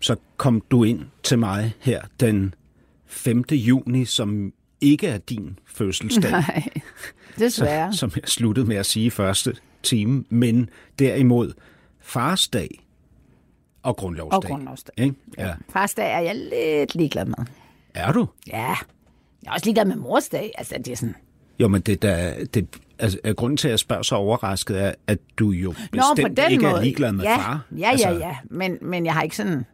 Så kom du ind til mig her den 5. juni, som ikke er din fødselsdag. Nej, desværre. som jeg sluttede med at sige første time, men derimod farsdag og grundlovsdag. Og grundlovsdag. Ikke? Ja. Farsdag er jeg lidt ligeglad med. Er du? Ja, jeg er også ligeglad med morsdag. Altså, det er sådan... Jo, men det der, det, altså, er grunden til, at jeg spørger så overrasket, er, at du jo bestemt Nå, på den ikke måde. er ligeglad med ja, far. Ja, ja, ja. Men, men jeg har ikke sådan...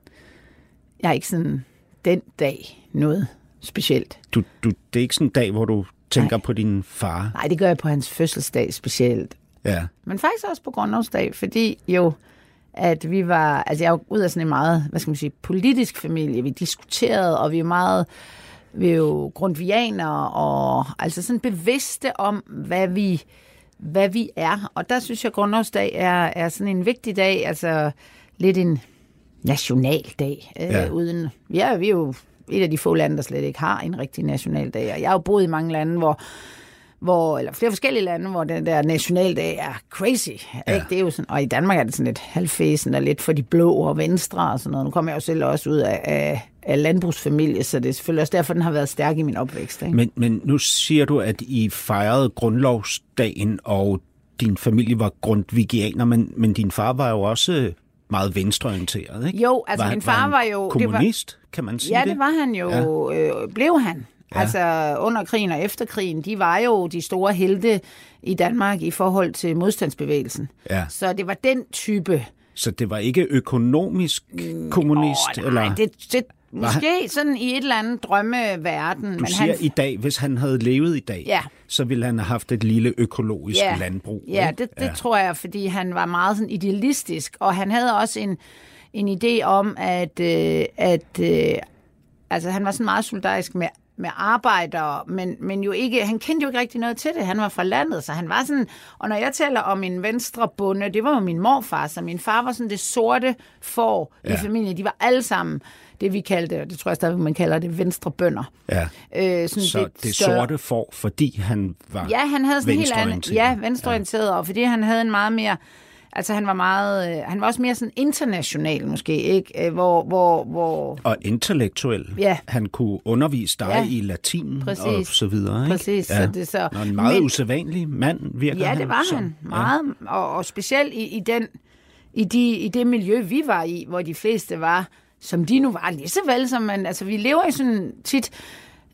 Jeg har ikke sådan den dag noget specielt. Du, du, det er ikke sådan en dag, hvor du tænker Nej. på din far. Nej, det gør jeg på hans fødselsdag specielt. Ja. Men faktisk også på grundlovsdag, fordi jo, at vi var, altså jeg er jo ud af sådan en meget, hvad skal man sige, politisk familie. Vi diskuterede, og vi er meget, vi er jo grundvianere, og altså sådan bevidste om, hvad vi, hvad vi er. Og der synes jeg, at grundlovsdag er, er sådan en vigtig dag, altså lidt en nationaldag. Øh, Ja. uden, ja, vi er jo et af de få lande, der slet ikke har en rigtig nationaldag. Og jeg har jo boet i mange lande, hvor hvor, eller flere forskellige lande, hvor den der nationaldag er crazy. Ja. Ikke? Det er jo sådan, og i Danmark er det sådan lidt halvfæsen og lidt for de blå og venstre og sådan noget. Nu kommer jeg jo selv også ud af, af, af landbrugsfamilie, så det er selvfølgelig også derfor, den har været stærk i min opvækst. Ikke? Men, men nu siger du, at I fejrede grundlovsdagen, og din familie var grundvigianer, men, men din far var jo også meget venstreorienteret, ikke? Jo, altså var, min far han var jo- det var- Kommunist, kan man sige Ja, det? det var han jo. Ja. Øh, blev han. Ja. Altså under krigen og efter krigen, de var jo de store helte i Danmark i forhold til modstandsbevægelsen. Ja. Så det var den type Så det var ikke økonomisk kommunist? Åh, eller? nej, det, det, han- måske sådan i et eller andet drømmeverden. Du men siger han, i dag, hvis han havde levet i dag, Ja. så ville han have haft et lille økologisk ja, landbrug. Ja, ikke? det, det ja. tror jeg, fordi han var meget sådan idealistisk, og han havde også en, en idé om, at, øh, at øh, altså, han var sådan meget solidarisk med med arbejdere, men, men jo ikke, han kendte jo ikke rigtig noget til det. Han var fra landet, så han var sådan, og når jeg taler om en venstre bonde, det var jo min morfar, så min far var sådan det sorte får. Ja. i familien. De var alle sammen det, vi kaldte, og det tror jeg stadig, man kalder det, venstre bønder. Ja. Øh, sådan Så lidt det større- sorte får, fordi han var Ja, han havde sådan helt venstreorienteret. Ja, venstreorienteret, ja. og fordi han havde en meget mere... Altså, han var meget... øh, Han var også mere sådan international, måske, ikke? Øh, Hvor... hvor, hvor Og intellektuel. Ja. Han kunne undervise dig Ja. i latin Præcis. og så videre. Ikke? Præcis, Ja. så det så- Nå, en meget Men- usædvanlig mand virker Ja, han det var som. han. Meget. Ja. Og, og specielt i, i, den, i, de, i det miljø, vi var i, hvor de fleste var, som de nu var, lige så vel som man... Altså, vi lever i sådan tit...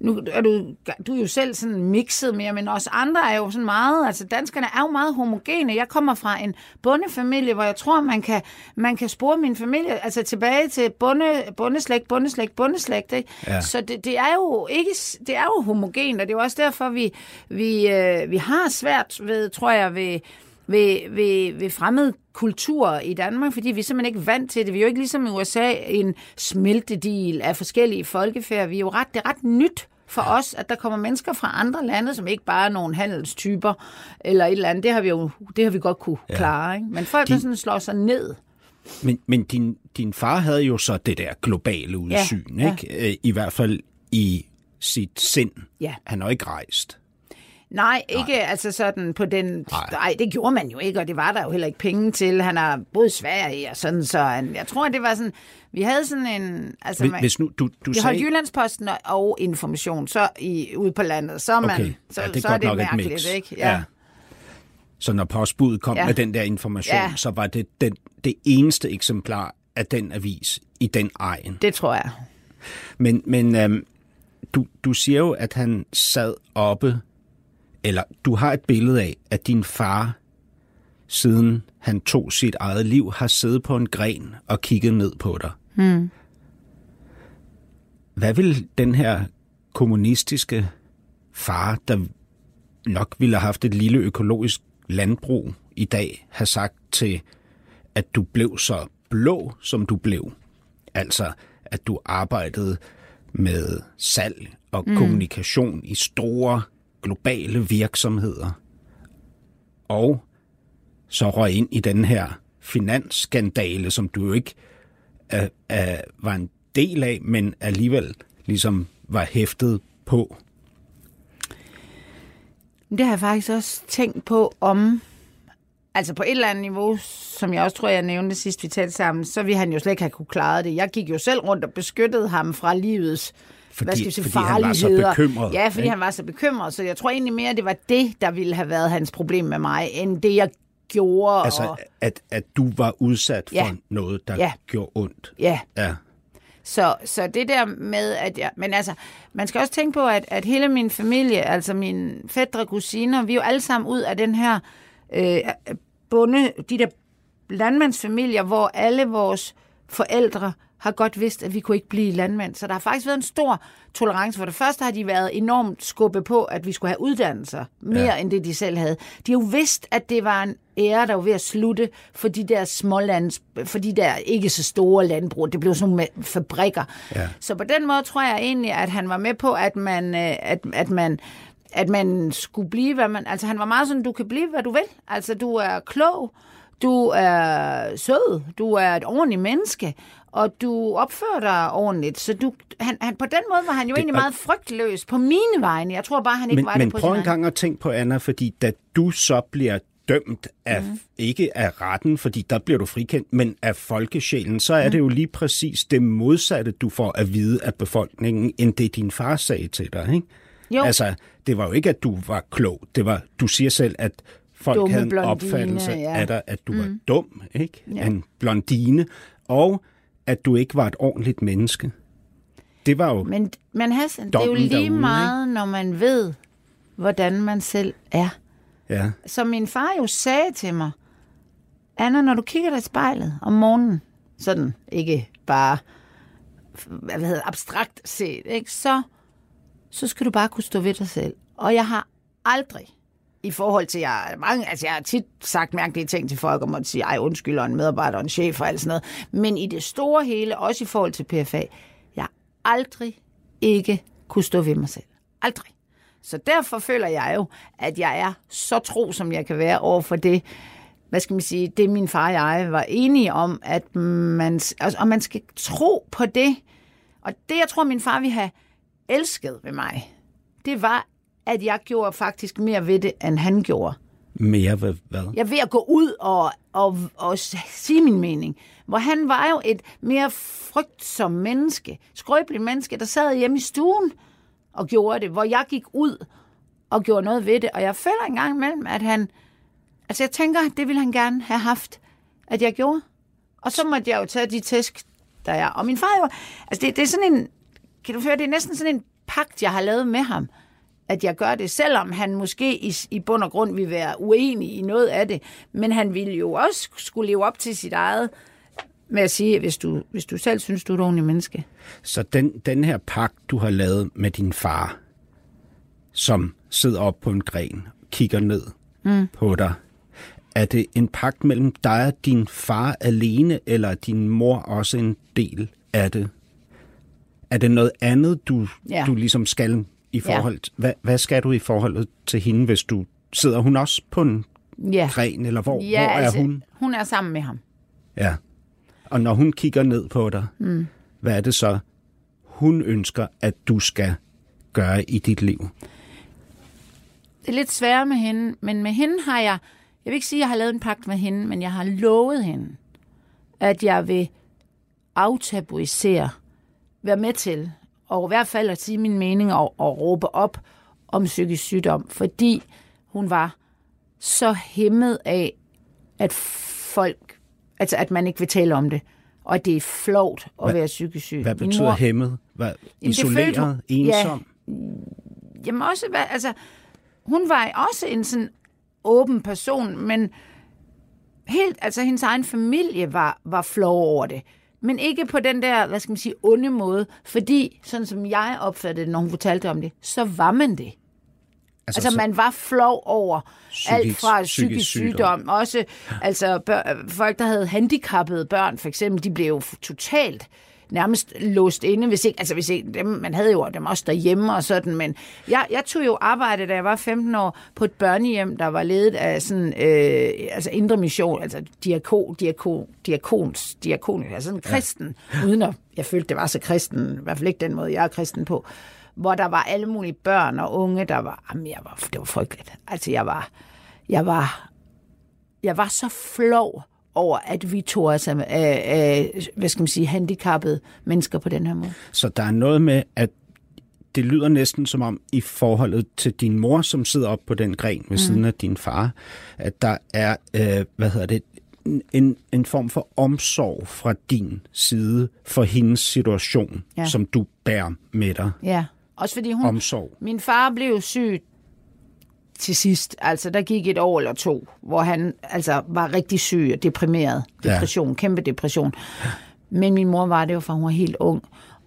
Nu er du, du er jo selv sådan mixet mere, men også andre er jo sådan meget... Altså, danskerne er jo meget homogene. Jeg kommer fra en bondefamilie, hvor jeg tror, man kan, man kan spore min familie altså tilbage til bonde, bondeslægt, bondeslægt, bondeslægt. Ikke? Ja. Så det, det, er jo ikke, det er jo homogent, og det er jo også derfor, vi, vi, øh, vi har svært ved, tror jeg, ved, ved, ved, ved fremmed kultur i Danmark, fordi vi er simpelthen ikke vant til det. Vi er jo ikke ligesom i USA en smeltedil af forskellige folkefærd. Vi er jo ret, det er ret nyt for os, at der kommer mennesker fra andre lande, som ikke bare er nogle handelstyper eller et eller andet. Det har vi jo det har vi godt kunne ja. klare. Ikke? Men folk, der Din- sådan slår sig ned. Men, men din, din far havde jo så det der globale udsyn, ja. ikke? Øh, I hvert fald i sit sind. Ja. Han har ikke rejst. Nej, ikke nej. altså sådan på den... Nej. Nej. det gjorde man jo ikke, og det var der jo heller ikke penge til. Han har boet i Sverige og sådan, så han, jeg tror, det var sådan... Vi havde sådan en... Altså, Hvis, man, hvis nu du, du vi holdt sagde... Jyllandsposten og- og information så i, ude på landet, så man, Okay, så, ja, det er så er det mærkeligt, mix. ikke? Ja. ja. Så når postbuddet kom. Ja. med den der information, Ja. så var det den, det eneste eksemplar af den avis i den egen. Det tror jeg. Men, men øhm, du, du siger jo, at han sad oppe, eller du har et billede af, at din far, siden han tog sit eget liv, har siddet på en gren og kigget ned på dig. Hmm. Hvad vil den her kommunistiske far, der nok ville have haft et lille økologisk landbrug i dag, have sagt til, at du blev så blå, som du blev? Altså, at du arbejdede med salg og mm. kommunikation i store globale virksomheder. Og så røg ind i den her finansskandale, som du jo ikke uh, uh, var en del af, men alligevel ligesom var hæftet på. Det har jeg faktisk også tænkt på om, altså på et eller andet niveau, som jeg også tror, jeg nævnte sidst, vi talte sammen, så ville han jo slet ikke have kunne klare det. Jeg gik jo selv rundt og beskyttede ham fra livets fordi, hvad skal sige, fordi han var så bekymret. Ja, fordi ikke? han var så bekymret. Så jeg tror egentlig mere, det var det, der ville have været hans problem med mig, end det, jeg gjorde. Altså, og, at, at du var udsat for Ja. noget, der Ja. gjorde ondt. ja, Ja. Så, så det der med, at jeg... Men altså, man skal også tænke på, at, at hele min familie, altså mine fædre kusiner, vi er jo alle sammen ud af den her øh, bunde, de der landmandsfamilier, hvor alle vores forældre har godt vidst, at vi kunne ikke blive landmænd. Så der har faktisk været en stor tolerance. For det første har de været enormt skubbet på, at vi skulle have uddannelser. Mere ja. end det, de selv havde. De har jo vidst, at det var en ære, der var ved at slutte for de der smålands, for de der ikke så store landbrug. Det blev sådan nogle fabrikker. Ja. Så på den måde tror jeg egentlig, at han var med på, at man, øh, at, at man at man skulle blive, hvad man... Altså, han var meget sådan, du kan blive, hvad du vil. Altså, du er klog, du er sød, du er et ordentligt menneske, og du opfører dig ordentligt. Så du, han, han, på den måde var han jo Det- egentlig meget frygtløs på mine vegne. Jeg tror bare, han ikke Men, var det men på prøv sin en gang at tænke på, Anna, fordi da du så bliver dømt af, Mhm. mm. ikke af retten, fordi der bliver du frikendt, men af folkesjælen, så er Mhm. det jo lige præcis det modsatte, du får at vide af befolkningen, end det din far sagde til dig, ikke? Jo. Altså, det var jo ikke, at du var klog. Det var, du siger selv, at folk Dumme havde en blondine, opfattelse ja. af dig, at du mm. var dum, ikke? Ja. En blondine, og at du ikke var et ordentligt menneske. Det var jo... Men, men Hassan, det er jo lige derude, ikke? meget, når man ved, hvordan man selv er. Ja. Som min far jo sagde til mig, Anna, når du kigger dig i spejlet om morgenen, sådan ikke bare hvad hedder, abstrakt set, ikke? Så, så skal du bare kunne stå ved dig selv. Og jeg har aldrig, i forhold til, jeg, mange, altså jeg har tit sagt mærkelige ting til folk om at sige, ej undskyld, og en medarbejder og en chef og alt sådan noget. Men i det store hele, også i forhold til PFA, jeg aldrig ikke kunne stå ved mig selv. Aldrig. Så derfor føler jeg jo, at jeg er så tro, som jeg kan være over for det, hvad skal man sige, det min far og jeg var enige om, at man, altså, og man skal tro på det. Og det, jeg tror, min far ville have elsket ved mig, det var, at jeg gjorde faktisk mere ved det, end han gjorde. Mere hvad? hvad? Jeg er ved at gå ud og, og, og sige min mening. Hvor han var jo et mere frygtsom menneske, skrøbeligt menneske, der sad hjemme i stuen og gjorde det, hvor jeg gik ud og gjorde noget ved det. Og jeg føler en gang imellem, at han... Altså jeg tænker, det ville han gerne have haft, at jeg gjorde. Og så måtte jeg jo tage de tæsk, der er. Og min far jo... Altså det, det er sådan en... Kan du føre, det er næsten sådan en pagt, jeg har lavet med ham at jeg gør det, selvom han måske i, i bund og grund vil være uenig i noget af det. Men han ville jo også skulle leve op til sit eget med at sige, hvis du, hvis du selv synes, du er et ordentligt menneske. Så den, den her pagt, du har lavet med din far, som sidder op på en gren, kigger ned mm. på dig, er det en pagt mellem dig og din far alene, eller er din mor også en del af det? Er det noget andet, du, Ja. du ligesom skal i forhold til? Hvad, hvad skal du i forhold til hende, hvis du... Sidder hun også på en Ja, gren, eller hvor, ja hvor er altså, hun? Hun er sammen med ham. Ja. Og når hun kigger ned på dig, mm. hvad er det så, hun ønsker, at du skal gøre i dit liv? Det er lidt sværere med hende, men med hende har jeg... Jeg vil ikke sige, at jeg har lavet en pagt med hende, men jeg har lovet hende, at jeg vil aftabuisere, være med til, og i hvert fald at sige min mening og, og råbe op om psykisk sygdom, fordi hun var så hæmmet af, at folk, altså at man ikke vil tale om det, og at det er flovt at Hvad- være psykisk syg. Hvad betyder mor- hæmmet? Hvad, følte isoleret? hun- ensom? Jamen også, hvad, altså, hun var også en sådan åben person, men helt, altså hendes egen familie var, var flov over det. Men ikke på den der, hvad skal man sige, onde måde, fordi, sådan som jeg opfattede det, når hun fortalte om det, så var man det. Altså, så- man var flov over Psykisk- alt fra psykisk psykisk sygdom. sygdom. Også altså, bør, folk, der havde handicappede børn, for eksempel, de blev jo totalt nærmest låst inde, hvis ikke, altså hvis ikke, dem, man havde jo dem også derhjemme og sådan, men jeg, jeg tog jo arbejde, da jeg var 15 år, på et børnehjem, der var ledet af sådan, øh, altså indre mission, altså diakon, diakon, diakons, diakon, altså sådan kristen, ja. uden at jeg følte, det var så kristen, i hvert fald ikke den måde, jeg er kristen på, hvor der var alle mulige børn og unge, der var, jamen, jeg var, det var frygteligt. Altså, jeg var, jeg var, jeg var så flov over, at vi tog os af, af, af, hvad skal man sige, handicappede mennesker på den her måde. Så der er noget med, at det lyder næsten som om i forholdet til din mor, som sidder op på den gren ved mm. siden af din far, at der er, øh, hvad hedder det, en, en form for omsorg fra din side for hendes situation, ja. som du bærer med dig. Ja, også fordi hun... Omsorg. Min far blev syg til sidst. Altså, der gik et år eller to, hvor han altså var rigtig syg og deprimeret. Depression, ja. kæmpe depression. Men min mor var det jo, for hun var helt ung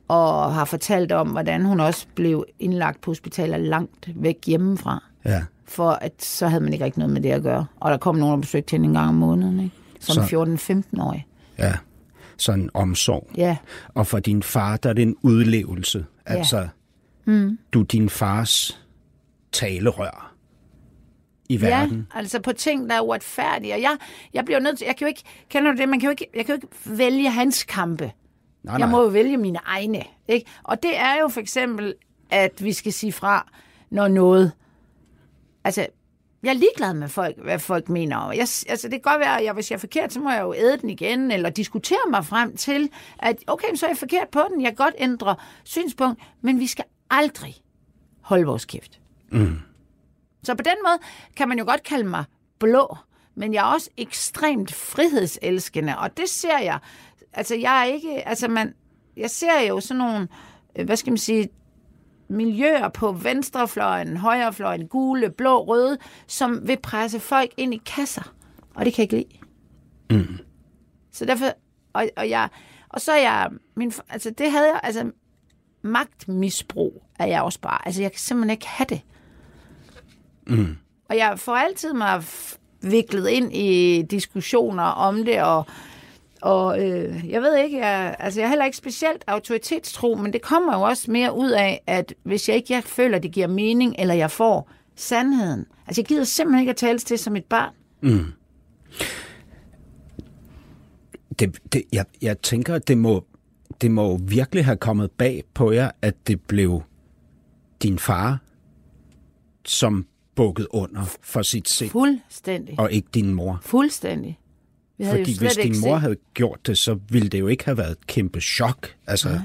og har fortalt om, hvordan hun også blev indlagt på hospitaler langt væk hjemmefra. Ja. For at så havde man ikke rigtig noget med det at gøre. Og der kom nogen og besøgte hende en gang om måneden, ikke? som 14-15-årig. Ja, sådan en omsorg. Ja. Og for din far, der er det en udlevelse. Ja. Altså, mm. du er din fars talerør i verden. Ja, altså på ting, der er uretfærdige. Og jeg, jeg bliver nødt til, jeg kan jo ikke, kender du det, man kan jo ikke, jeg kan jo ikke vælge hans kampe. Nej, Jeg nej. må jo vælge mine egne. Ikke? Og det er jo for eksempel, at vi skal sige fra, når noget... Altså, jeg er ligeglad med folk, hvad folk mener. Jeg, altså, det kan godt være, at jeg, hvis jeg er forkert, så må jeg jo æde den igen, eller diskutere mig frem til, at okay, så er jeg forkert på den. Jeg kan godt ændre synspunkt, men vi skal aldrig holde vores kæft. Mm. Så på den måde kan man jo godt kalde mig blå, men jeg er også ekstremt frihedselskende, og det ser jeg. Altså, jeg er ikke, altså man, jeg ser jo sådan nogle, øh, hvad skal man sige, miljøer på venstrefløjen, højrefløjen, gule, blå, røde, som vil presse folk ind i kasser, og det kan jeg ikke lide. Mm. Så derfor, og, og, jeg, og så er jeg, min, altså det havde jeg, altså magtmisbrug er jeg også bare, altså jeg kan simpelthen ikke have det. Mm. Og jeg får altid mig viklet ind i diskussioner om det, og, og øh, jeg ved ikke, jeg, altså jeg er heller ikke specielt autoritetstro, men det kommer jo også mere ud af, at hvis jeg ikke jeg føler, det giver mening, eller jeg får sandheden. Altså jeg gider simpelthen ikke at tales til som et barn. Mm. Det, det, jeg, jeg tænker, at det må, det må virkelig have kommet bag på jer, at det blev din far, som bukket under for sit sind, Fuldstændig. og ikke din mor. Fuldstændig. Vi havde Fordi jo hvis din mor havde gjort det, så ville det jo ikke have været et kæmpe chok. Altså, Nej.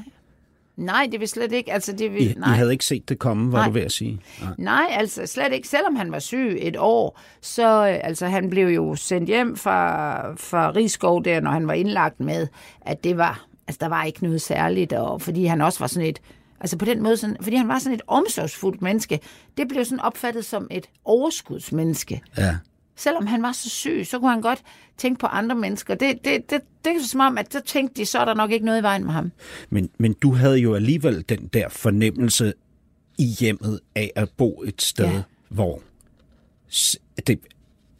Nej, det vil slet ikke. Altså, det I, vil, I nej. havde ikke set det komme, var Nej. du ved at sige. Nej. Nej, altså slet ikke. Selvom han var syg et år, så øh, altså, han blev jo sendt hjem fra, fra Rigskov der, når han var indlagt med, at det var, altså der var ikke noget særligt, og fordi han også var sådan et, altså på den måde, sådan, fordi han var sådan et omsorgsfuldt menneske, det blev sådan opfattet som et overskudsmenneske. Ja. Selvom han var så syg, så kunne han godt tænke på andre mennesker. Det, det, det, det er som om, at så tænkte de, så er der nok ikke noget i vejen med ham. Men, men du havde jo alligevel den der fornemmelse i hjemmet af at bo et sted, Ja. hvor det,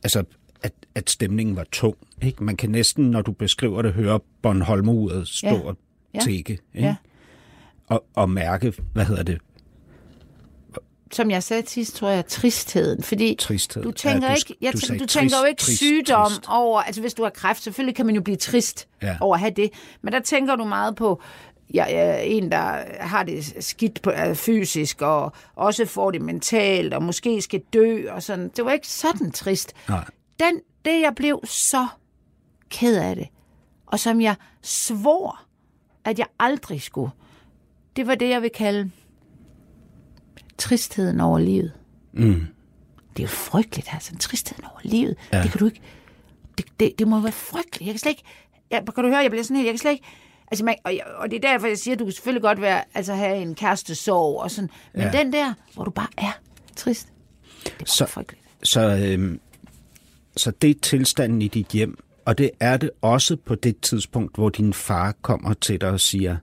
altså, at, at stemningen var tung. Ikke? Man kan næsten, når du beskriver det, høre Bornholmeruret stå Ja. og tække. Ikke? Ja. Og, og mærke, hvad hedder det, Som jeg sagde sidst, tror jeg, tristheden. Fordi tristhed. Du tænker, Ja, ikke, jeg du tænker, du tænker jo trist, ikke trist, sygdom trist. over, altså hvis du har kræft, selvfølgelig kan man jo blive trist Ja. over at have det, men der tænker du meget på ja, ja, en, der har det skidt på, altså fysisk, og også får det mentalt, og måske skal dø, og sådan. Det var ikke sådan trist. Nej. Den, det, jeg blev så ked af det, og som jeg svor, at jeg aldrig skulle, det var det, jeg vil kalde tristheden over livet. Mm. Det er jo frygteligt, altså. Tristheden over livet. Ja. Det kan du ikke... Det, det, det må være frygteligt. Jeg kan slet ikke... Jeg, kan du høre, jeg bliver sådan helt... Jeg kan slet ikke... Altså, man, og, og det er derfor, jeg siger, at du kan selvfølgelig godt være, altså, have en kæreste sorg og sådan. Men ja. Den der, hvor du bare er trist, det er Så- frygteligt. Så, øhm, så det er tilstanden i dit hjem, og det er det også på det tidspunkt, hvor din far kommer til dig og siger,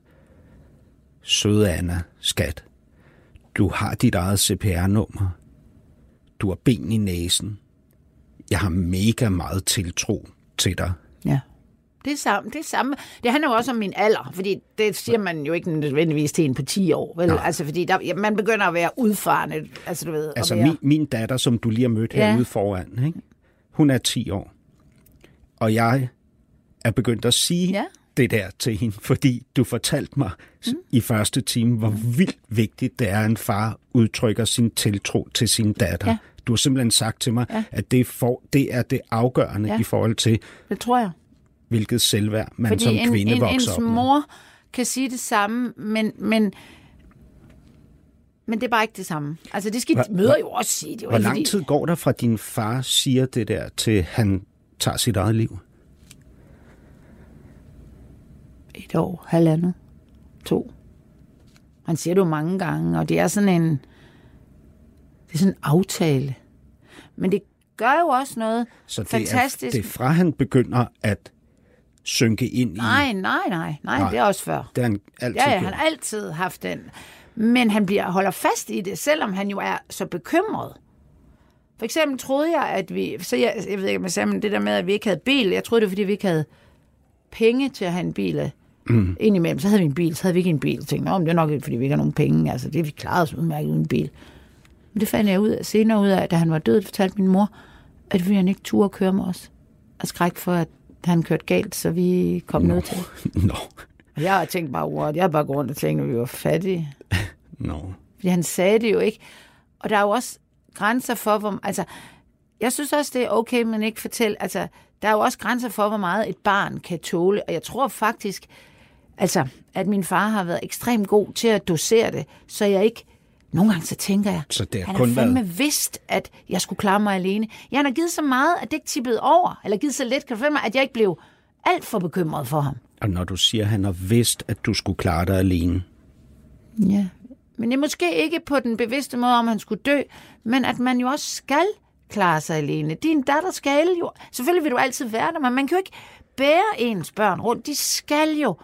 Søde Anna, skat, du har dit eget CPR-nummer. Du har ben i næsen. Jeg har mega meget tiltro til dig. Ja. Det er samme. Det, er samme. det handler jo også om min alder, fordi det siger man jo ikke nødvendigvis til en på 10 år. Vel? Altså, fordi der, ja, man begynder at være udfarende. Altså, du ved, Altså være, min, min datter, som du lige har mødt Ja. herude foran, ikke? hun er 10 år. Og jeg er begyndt at sige Ja. Det der til hende, fordi du fortalte mig mm. i første time, hvor vildt vigtigt det er, at en far udtrykker sin tiltro til sin datter. Ja. Du har simpelthen sagt til mig, Ja. at det, for, det er det afgørende Ja. i forhold til, Det tror jeg. hvilket selvværd man Fordi som en, kvinde en, vokser op med. mor kan sige det samme, men, men, men det er bare ikke det samme. Altså, det skal Hvor- de møder jo også sige. Det Hvor lang tid går der fra din far siger det der, til han tager sit eget liv? Et år, halvandet, to. Han siger det jo mange gange, og det er sådan en, det er sådan en aftale. Men det gør jo også noget Så det fantastisk. Er, det er fra han begynder at synke ind i... Nej, nej, nej, nej, Nej. det er også før. Det har han altid Ja, ja, han har altid haft den. Men han bliver, holder fast i det, selvom han jo er så bekymret. For eksempel troede jeg, at vi... Så jeg, jeg ved ikke, om jeg sagde, men det der med, at vi ikke havde bil. Jeg troede, det var, fordi vi ikke havde penge til at have en bil. Mm. Indimellem, så havde vi en bil, så havde vi ikke en bil. Jeg tænkte, men det er nok ikke, fordi vi ikke har nogen penge. Altså, det vi klarede os udmærket uden bil. Men det fandt jeg ud af, senere ud af, da han var død, fortalte min mor, at vi han ikke turde køre med os. Af skræk for, at han kørte galt, så vi kom ned til. Nå, Og Jeg har tænkt bare, what? jeg har bare gået rundt og tænkt, at vi var fattige. nå. Fordi han sagde det jo ikke. Og der er jo også grænser for, hvor... Altså, jeg synes også, det er okay, men ikke fortælle... Altså, der er jo også grænser for, hvor meget et barn kan tåle. Og jeg tror faktisk, altså, at min far har været ekstremt god til at dosere det, så jeg ikke... Nogle gange så tænker jeg, Så det han kun har fandme været- vidst, at jeg skulle klare mig alene. Jeg han har givet så meget, at det ikke tippede over, eller givet så lidt, kan du mig, at jeg ikke blev alt for bekymret for ham. Og når du siger, at han har vidst, at du skulle klare dig alene. Ja. Men det er måske ikke på den bevidste måde, om han skulle dø, men at man jo også skal klare sig alene. Din datter skal jo... Selvfølgelig vil du altid være der, men man kan jo ikke bære ens børn rundt. De skal jo...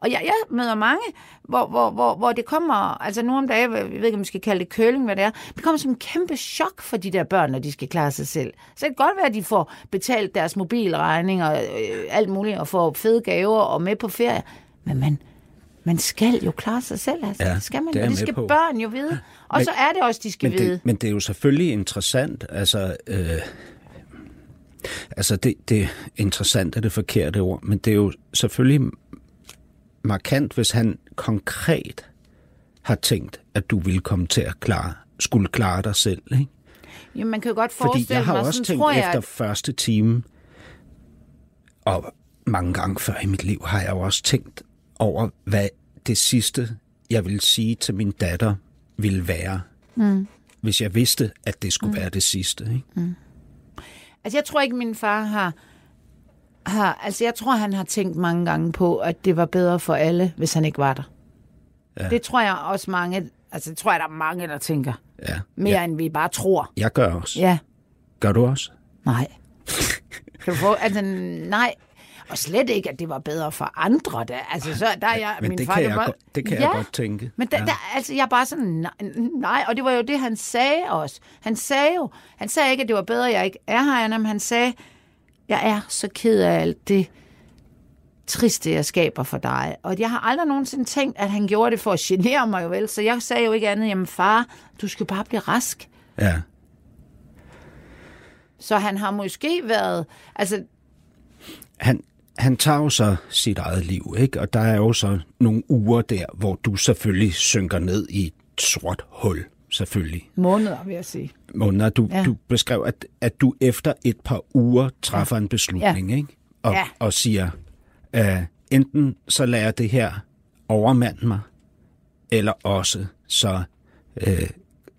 Og jeg, jeg møder mange, hvor, hvor, hvor, hvor det kommer... Altså nu om dagen, jeg ved ikke, om vi skal kalde det køling, hvad det er. Det kommer som en kæmpe chok for de der børn, når de skal klare sig selv. Så det kan godt være, at de får betalt deres mobilregning og øh, alt muligt, og får fede gaver og med på ferie. Men man, man skal jo klare sig selv, altså. Ja, det skal man, det det skal på. børn jo vide. Og Men- så er det også, de skal Men vide. det, men det er jo selvfølgelig interessant. Altså, øh, altså det, det er interessant er det forkerte ord, men det er jo selvfølgelig markant, hvis han konkret har tænkt, at du ville komme til at klare, skulle klare dig selv. Ikke? Jo, man kan jo godt Fordi forestille jeg har mig, også sådan tænkt jeg, efter at- første time, og mange gange før i mit liv, har jeg jo også tænkt over, hvad det sidste, jeg ville sige til min datter, ville være. Mm. Hvis jeg vidste, at det skulle mm. være det sidste. Ikke? Altså, jeg tror ikke, min far har, har... Altså, jeg tror, han har tænkt mange gange på, at det var bedre for alle, hvis han ikke var der. Ja. Det tror jeg også mange... Altså, det tror jeg, der er mange, der tænker. Ja. Mere ja. end vi bare tror. Jeg gør også. Ja. Gør du også? Nej. Kan du få... Altså, nej. Og slet ikke, at det var bedre for andre. Der. Altså, så der er jeg... Men min det far, kan, jeg, var- godt, det kan ja. jeg godt tænke. Men der, ja. der, altså, jeg er bare sådan, nej, nej, og det var jo det, han sagde også. Han sagde jo, han sagde ikke, at det var bedre, at jeg ikke er her, men han sagde, jeg er så ked af alt det triste, jeg skaber for dig. Og jeg har aldrig nogensinde tænkt, at han gjorde det for at genere mig jo vel, så jeg sagde jo ikke andet, jamen far, du skal bare blive rask. Ja. Så han har måske været, altså, Han, han tager jo så sit eget liv, ikke? Og der er jo så nogle uger der, hvor du selvfølgelig synker ned i et sort hul, selvfølgelig. måneder, vil jeg sige. Måneder, du, ja. Du beskrev, at, at du efter et par uger træffer ja. en beslutning, ja. ikke? Og, Ja. og siger, uh, enten så lader det her overmande mig, eller også så uh,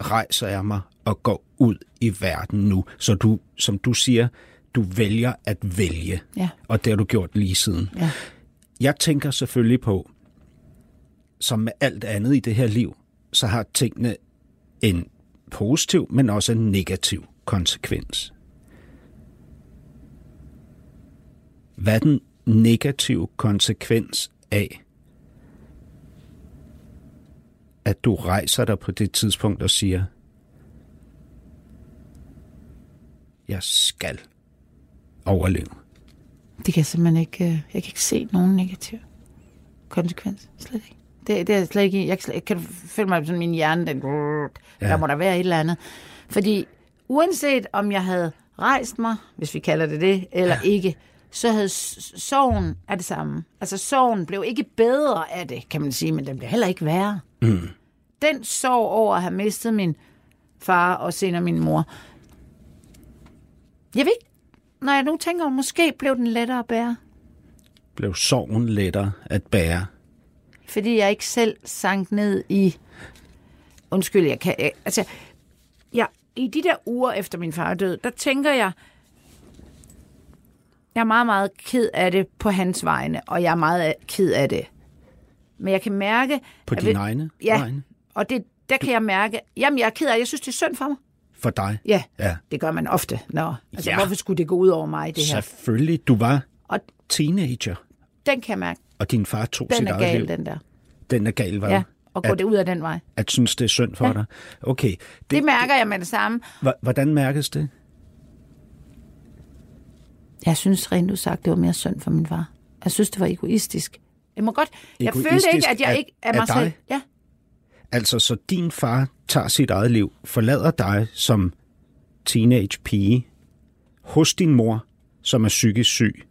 rejser jeg mig og går ud i verden nu. Så du, som du siger, du vælger at vælge. Ja. Og det har du gjort lige siden. Ja. Jeg tænker selvfølgelig på, som med alt andet i det her liv, så har tingene en positiv, men også en negativ konsekvens. Hvad er den negative konsekvens af, at du rejser dig på det tidspunkt og siger, jeg skal overleve. Det kan jeg simpelthen ikke... Øh, jeg kan ikke se nogen negativ konsekvens. Slet ikke. Det, det er slet ikke... Jeg kan, jeg kan føle mig sådan min hjerne, den... Ja. Der må der være et eller andet. Fordi uanset om jeg havde rejst mig, hvis vi kalder det det, eller ja. ikke, så havde sorgen af det samme. Altså sorgen blev ikke bedre af det, kan man sige, men den blev heller ikke værre. Mm. Den sorg over at have mistet min far og senere min mor, jeg ved ikke, når jeg nu tænker, måske blev den lettere at bære, Blev sorgen lettere at bære? Fordi jeg ikke selv sank ned i... Undskyld, jeg kan... Altså, jeg, i de der uger efter min far død, der tænker jeg, jeg er meget, meget ked af det på hans vegne, og jeg er meget ked af det. Men jeg kan mærke... På dine ved- egne Ja, vegne? og det, der kan jeg mærke... Jamen, jeg er ked af. Jeg synes, det er synd for mig. For dig? Ja, Ja. det gør man ofte. Nå, altså, Ja. hvorfor skulle det gå ud over mig, det her? Selvfølgelig. Du var Og teenager, den kan jeg mærke. Og din far tog Den sit er eget gal, liv. den der. Den er gal, hvad? Ja, og gå at, det ud af den vej. at synes, det er synd for Ja. dig? Okay. Det, Det mærker jeg med det samme. Hvordan mærkes det? Jeg synes rent udsagt, det var mere synd for min far. Jeg synes, det var egoistisk. Jeg må godt... Jeg følte ikke, at jeg af- ikke er mig selv. Ja. Altså, så din far tager sit eget liv, forlader dig som teenage pige hos din mor, som er psykisk syg,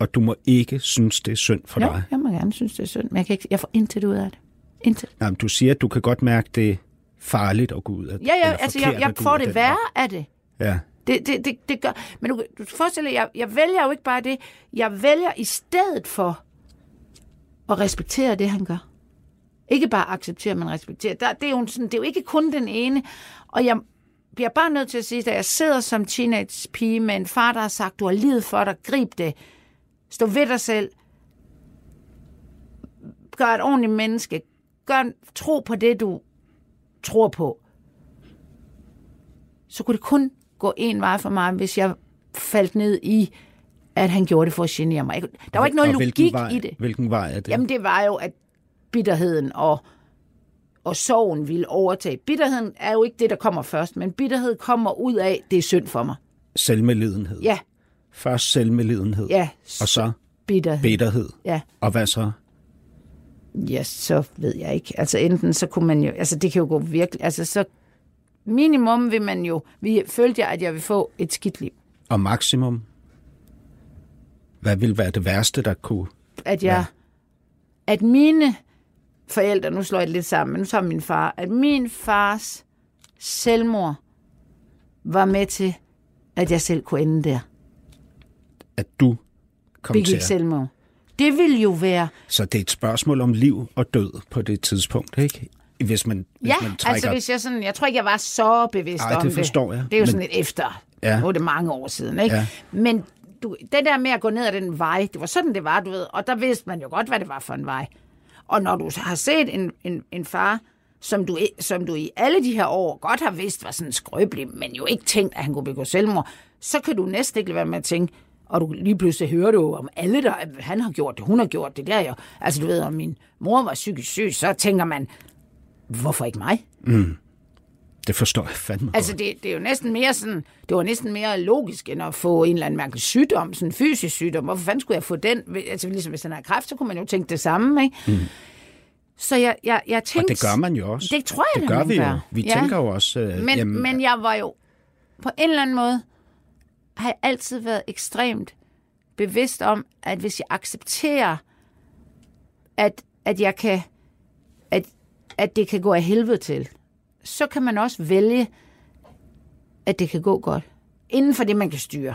og du må ikke synes, det er synd for Jo, dig. jeg må gerne synes, det er synd, men jeg, kan ikke, jeg får intet ud af det. Intet. Jamen, du siger, at du kan godt mærke, det er farligt at gå ud af Ja, ja, eller altså jeg, forkert jeg får det værre af det. Ja, Det, det, det, det gør... Men du, du skal forestille dig, jeg, jeg vælger jo ikke bare det. Jeg vælger i stedet for at respektere det, han gør. Ikke bare acceptere, men respektere. Der, det, er jo sådan, det er jo ikke kun den ene. Og jeg bliver bare nødt til at sige, at jeg sidder som teenage pige med en far, der har sagt, du har livet for dig, grib det. Stå ved dig selv. Gør et ordentligt menneske. Gør, tro på det, du tror på så kunne det kun gå en vej for mig, hvis jeg faldt ned i, at han gjorde det for at genere mig. Der var ikke noget logik vej, i det. Hvilken vej er det? Jamen, det var jo, at bitterheden og, og sorgen ville overtage. Bitterheden er jo ikke det, der kommer først, men bitterhed kommer ud af, det er synd for mig. Selvmedlidenhed. Ja, Først selvmedlidenhed, ja, og så bitterhed. bitterhed. Ja, Og hvad så? ja, så ved jeg ikke. Altså enten så kunne man jo, altså det kan jo gå virkelig, altså så minimum vil man jo, vi følte jeg, at jeg vil få et skidt liv. Og maksimum? Hvad vil være det værste, der kunne... at jeg, ja. at mine forældre, nu slår jeg det lidt sammen, men nu tager min far, at min fars selvmord var med til, at jeg selv kunne ende der. At du kom til Begik at... selvmord. Det ville jo være, Så det er et spørgsmål om liv og død på det tidspunkt, ikke? Hvis man, hvis ja, man trækker... altså hvis jeg sådan, jeg tror ikke, jeg var så bevidst Ej, om det forstår jeg, Det er jo men- sådan lidt efter. Ja. Nu er det mange år siden, ikke? Ja. Men du, det der med at gå ned ad den vej, det var sådan, det var, du ved. Og der vidste man jo godt, hvad det var for en vej. Og når du har set en, en, en far, som du, som du i alle de her år godt har vidst var sådan skrøbelig, men jo ikke tænkt, at han kunne begå selvmord, så kan du næsten ikke lade være med at tænke, og du lige pludselig hører du om alle, der han har gjort det, hun har gjort det, der jo. Altså du ved, om min mor var psykisk syg, så tænker man, hvorfor ikke mig? Det forstår jeg fandme Altså, det, det er jo næsten mere sådan, det var næsten mere logisk, end at få en eller anden mærkelig sygdom, sådan en fysisk sygdom. Hvorfor fanden skulle jeg få den? Altså, ligesom hvis den har kræft, så kunne man jo tænke det samme, ikke? Mm. Så jeg, jeg, jeg Og tænkte... det gør man jo også. Det tror jeg, det da, gør vi jo. gør. Vi Ja. tænker jo også... Øh, Men, jamen, men jeg var jo på en eller anden måde, har jeg altid været ekstremt bevidst om, at hvis jeg accepterer, at, at jeg kan, at, at det kan gå af helvede til, så kan man også vælge, at det kan gå godt. Inden for det, man kan styre.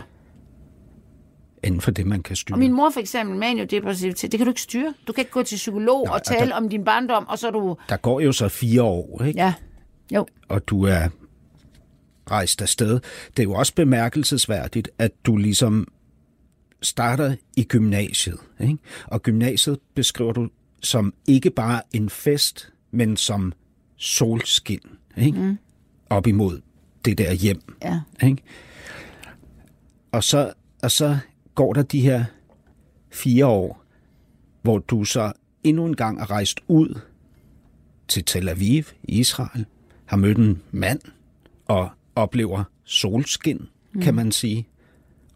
Inden for det, man kan styre. Og min mor for eksempel, maniodepressivitet, det kan du ikke styre. Du kan ikke gå til psykolog Nej, og og tale der- om din barndom, og så er du... Der går jo så fire år, ikke? Ja, jo. og du er rejst afsted. Det er jo også bemærkelsesværdigt, at du ligesom starter i gymnasiet. Ikke? Og gymnasiet beskriver du som ikke bare en fest, men som solskin. Ikke? Mm. Op imod det der hjem. Ja. Ikke? Og, så, og så går der de her fire år, hvor du så endnu en gang er rejst ud til Tel Aviv i Israel, har mødt en mand og oplever solskin, mm. kan man sige.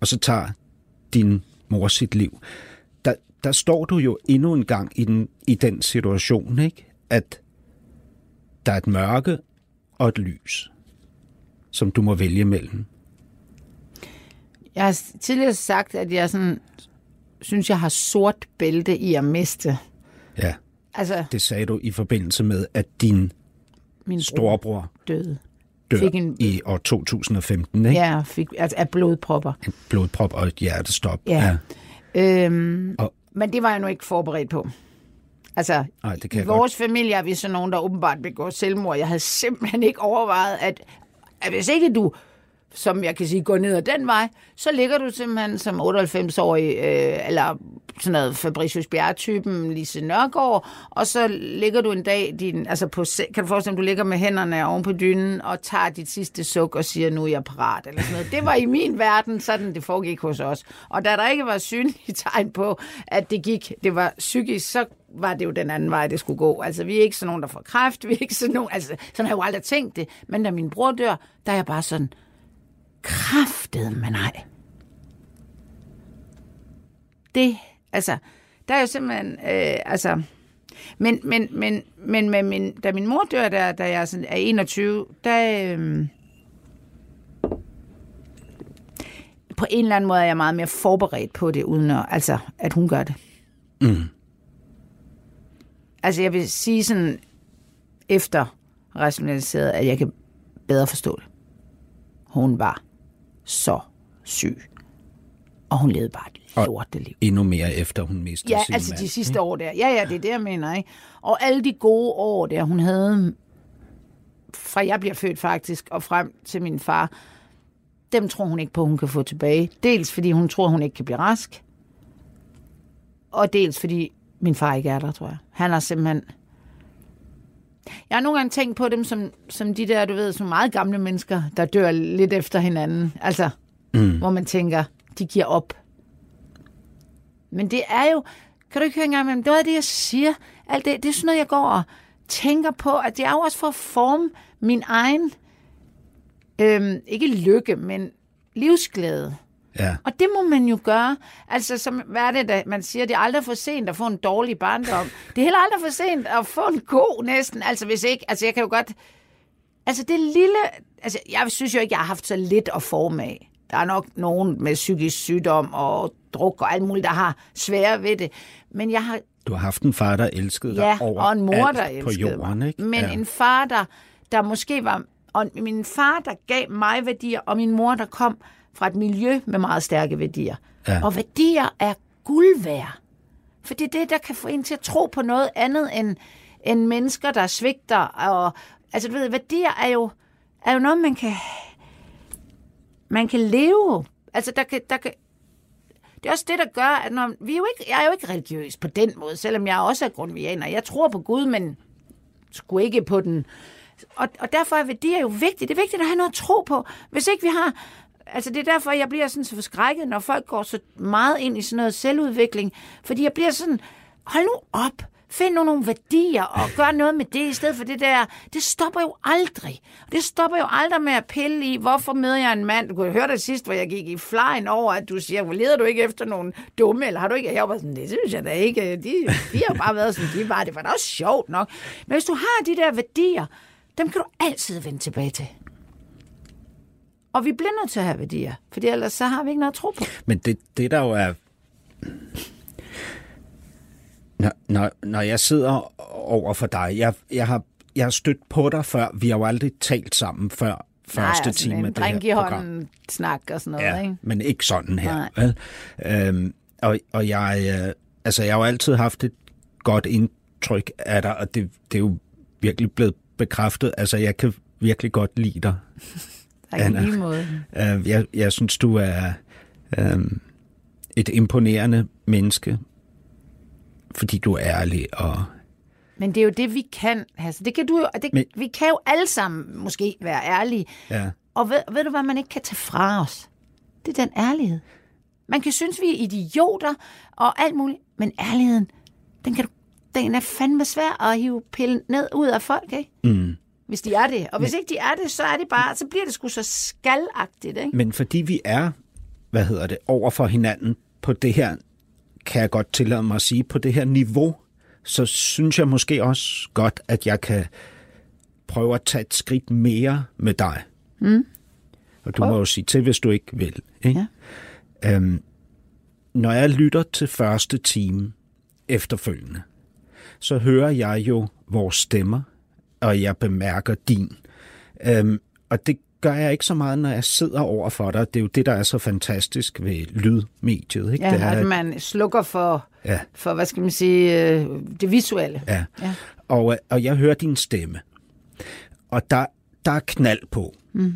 Og så tager din mor sit liv, der, der står du jo endnu en gang i den, i den situation, ikke? at der er et mørke og et lys, som du må vælge mellem. Jeg har tidligere sagt, at jeg sådan, synes, jeg har sort bælte i at miste. Ja, Altså, det sagde du i forbindelse med, at din min bror storebror døde. Dør Fik en- i år 2015, ikke? Ja, fik, altså af blodpropper. En blodprop og et hjertestop. Ja. Øhm, Og- men det var jeg nu ikke forberedt på. Altså, Nej, det kan i vores familie er vi så nogen, der åbenbart begår selvmord. Jeg havde simpelthen ikke overvejet, at, at hvis ikke du, som jeg kan sige, går ned ad den vej, så ligger du simpelthen som 98-årig, øh, eller sådan noget Fabricius Bjerre-typen, Lise Nørgaard, og så ligger du en dag, din, altså på, kan du forestille dig, du ligger med hænderne oven på dynen, og tager dit sidste suk og siger, nu er jeg parat, eller sådan noget. Det var i min verden, sådan det foregik hos os. Og da der ikke var synlige tegn på, at det gik, det var psykisk, så var det jo den anden vej, det skulle gå. Altså, vi er ikke sådan nogen, der får kræft, vi er ikke sådan nogen, altså, sådan har jeg jo aldrig tænkt det. Men da min bror dør, der er jeg bare sådan, kraftet, men nej. Det, altså, der er jo simpelthen, øh, altså, men, men, men, men med min, da min mor dør, der, da jeg sådan er 21, der, øh, på en eller anden måde er jeg meget mere forberedt på det, uden at, altså, at hun gør det. Mm. Altså, jeg vil sige sådan, efter rationaliseret, at jeg kan bedre forstå det. Hun var så syg. Og hun levede bare et lorteliv. Endnu mere efter hun mistede Ja, sin altså mand. de sidste år der. Ja, ja, det er det, jeg mener, ikke? Og alle de gode år der, hun havde, fra jeg bliver født faktisk, og frem til min far, dem tror hun ikke på, hun kan få tilbage. Dels fordi hun tror, hun ikke kan blive rask, og dels fordi min far ikke er der, tror jeg. Han har simpelthen... Jeg har nogle gange tænkt på dem som, som de der, du ved, som meget gamle mennesker, der dør lidt efter hinanden. Altså, mm. hvor man tænker, de giver op. Men det er jo, kan du ikke høre engang, men det er det, jeg siger. Alt det, det er sådan noget, jeg går og tænker på, at det er jo også for at forme min egen, øhm, ikke lykke, men livsglæde. Ja. Og det må man jo gøre. Altså, som, hvad er det, da man siger, det er aldrig for sent at få en dårlig barndom. Det er heller aldrig for sent at få en god næsten. Altså, hvis ikke, altså jeg kan jo godt... Altså, det lille... Altså, jeg synes jo ikke, jeg har haft så lidt at forme af. Der er nok nogen med psykisk sygdom og druk og alt muligt, der har svære ved det. Men jeg har Du har haft en far, der elskede dig Ja, over og en mor, der på elskede jorden, mig. ikke? Men ja. en far, der, der måske var... Og min far, der gav mig værdier, og min mor, der kom fra et miljø med meget stærke værdier. Ja. Og værdier er guld værd. For det er det, der kan få en til at tro på noget andet end, end mennesker, der svigter. Og, altså, du ved, værdier er jo, er jo noget, man kan, man kan leve. Altså, der kan, der kan, det er også det, der gør, at når, vi er jo ikke, jeg er jo ikke religiøs på den måde, selvom jeg også er grundvianer. Jeg tror på Gud, men sgu ikke på den. Og, og derfor er værdier jo vigtigt. Det er vigtigt at have noget at tro på. Hvis ikke vi har... Altså, det er derfor, jeg bliver sådan så forskrækket, når folk går så meget ind i sådan noget selvudvikling. Fordi jeg bliver sådan, hold nu op. Find nu nogle værdier og gør noget med det, i stedet for det der. Det stopper jo aldrig. Det stopper jo aldrig med at pille i, hvorfor møder jeg en mand? Du kunne høre det sidst, hvor jeg gik i flyen over, at du siger, hvor leder du ikke efter nogen dumme, eller har du ikke? Jeg var sådan, det synes jeg da ikke. De, de har bare været sådan, de var. Det var da også sjovt nok. Men hvis du har de der værdier, dem kan du altid vende tilbage til. Og vi bliver nødt til at have værdier, for ellers så har vi ikke noget at tro på. Men det, det der jo er... Når, når, når jeg sidder over for dig, jeg, jeg, har, jeg har stødt på dig før, vi har jo aldrig talt sammen før første Nej, altså time af det her i program. hånden, snak og sådan noget, Ja, ikke? men ikke sådan her. Nej. Vel? Øhm, og, og jeg, øh, altså, jeg har jo altid haft et godt indtryk af dig, og det, det er jo virkelig blevet bekræftet. Altså, jeg kan virkelig godt lide dig. Tak i Anna. lige måde. Øh, jeg, jeg synes, du er øh, et imponerende menneske, fordi du er ærlig og... Men det er jo det, vi kan. Altså, det kan du jo, det, Men- vi kan jo alle sammen måske være ærlige. Ja. Og ved, ved du, hvad man ikke kan tage fra os? Det er den ærlighed. Man kan synes, vi er idioter og alt muligt, men ærligheden, den, kan du, den er fandme svær at hive pillen ned ud af folk, ikke? Mm. Hvis de er det. Og hvis ikke de er det, så er det bare, så bliver det sgu så skalagtigt, ikke? Men fordi vi er hvad hedder det, over for hinanden på det her, kan jeg godt tillade mig at sige, på det her niveau, så synes jeg måske også godt, at jeg kan prøve at tage et skridt mere med dig. Mm. Og du må jo sige til, hvis du ikke vil. Ikke? Ja. Øhm, når jeg lytter til første time efterfølgende, så hører jeg jo vores stemmer, og jeg bemærker din. Øhm, og det gør jeg ikke så meget, når jeg sidder over for dig. Det er jo det, der er så fantastisk ved lydmediet. Ikke? Ja, det er, at man slukker for, Ja. for hvad skal man sige, øh, det visuelle. Ja. Ja. Og, øh, og jeg hører din stemme. Og der, der er knald på. Mm.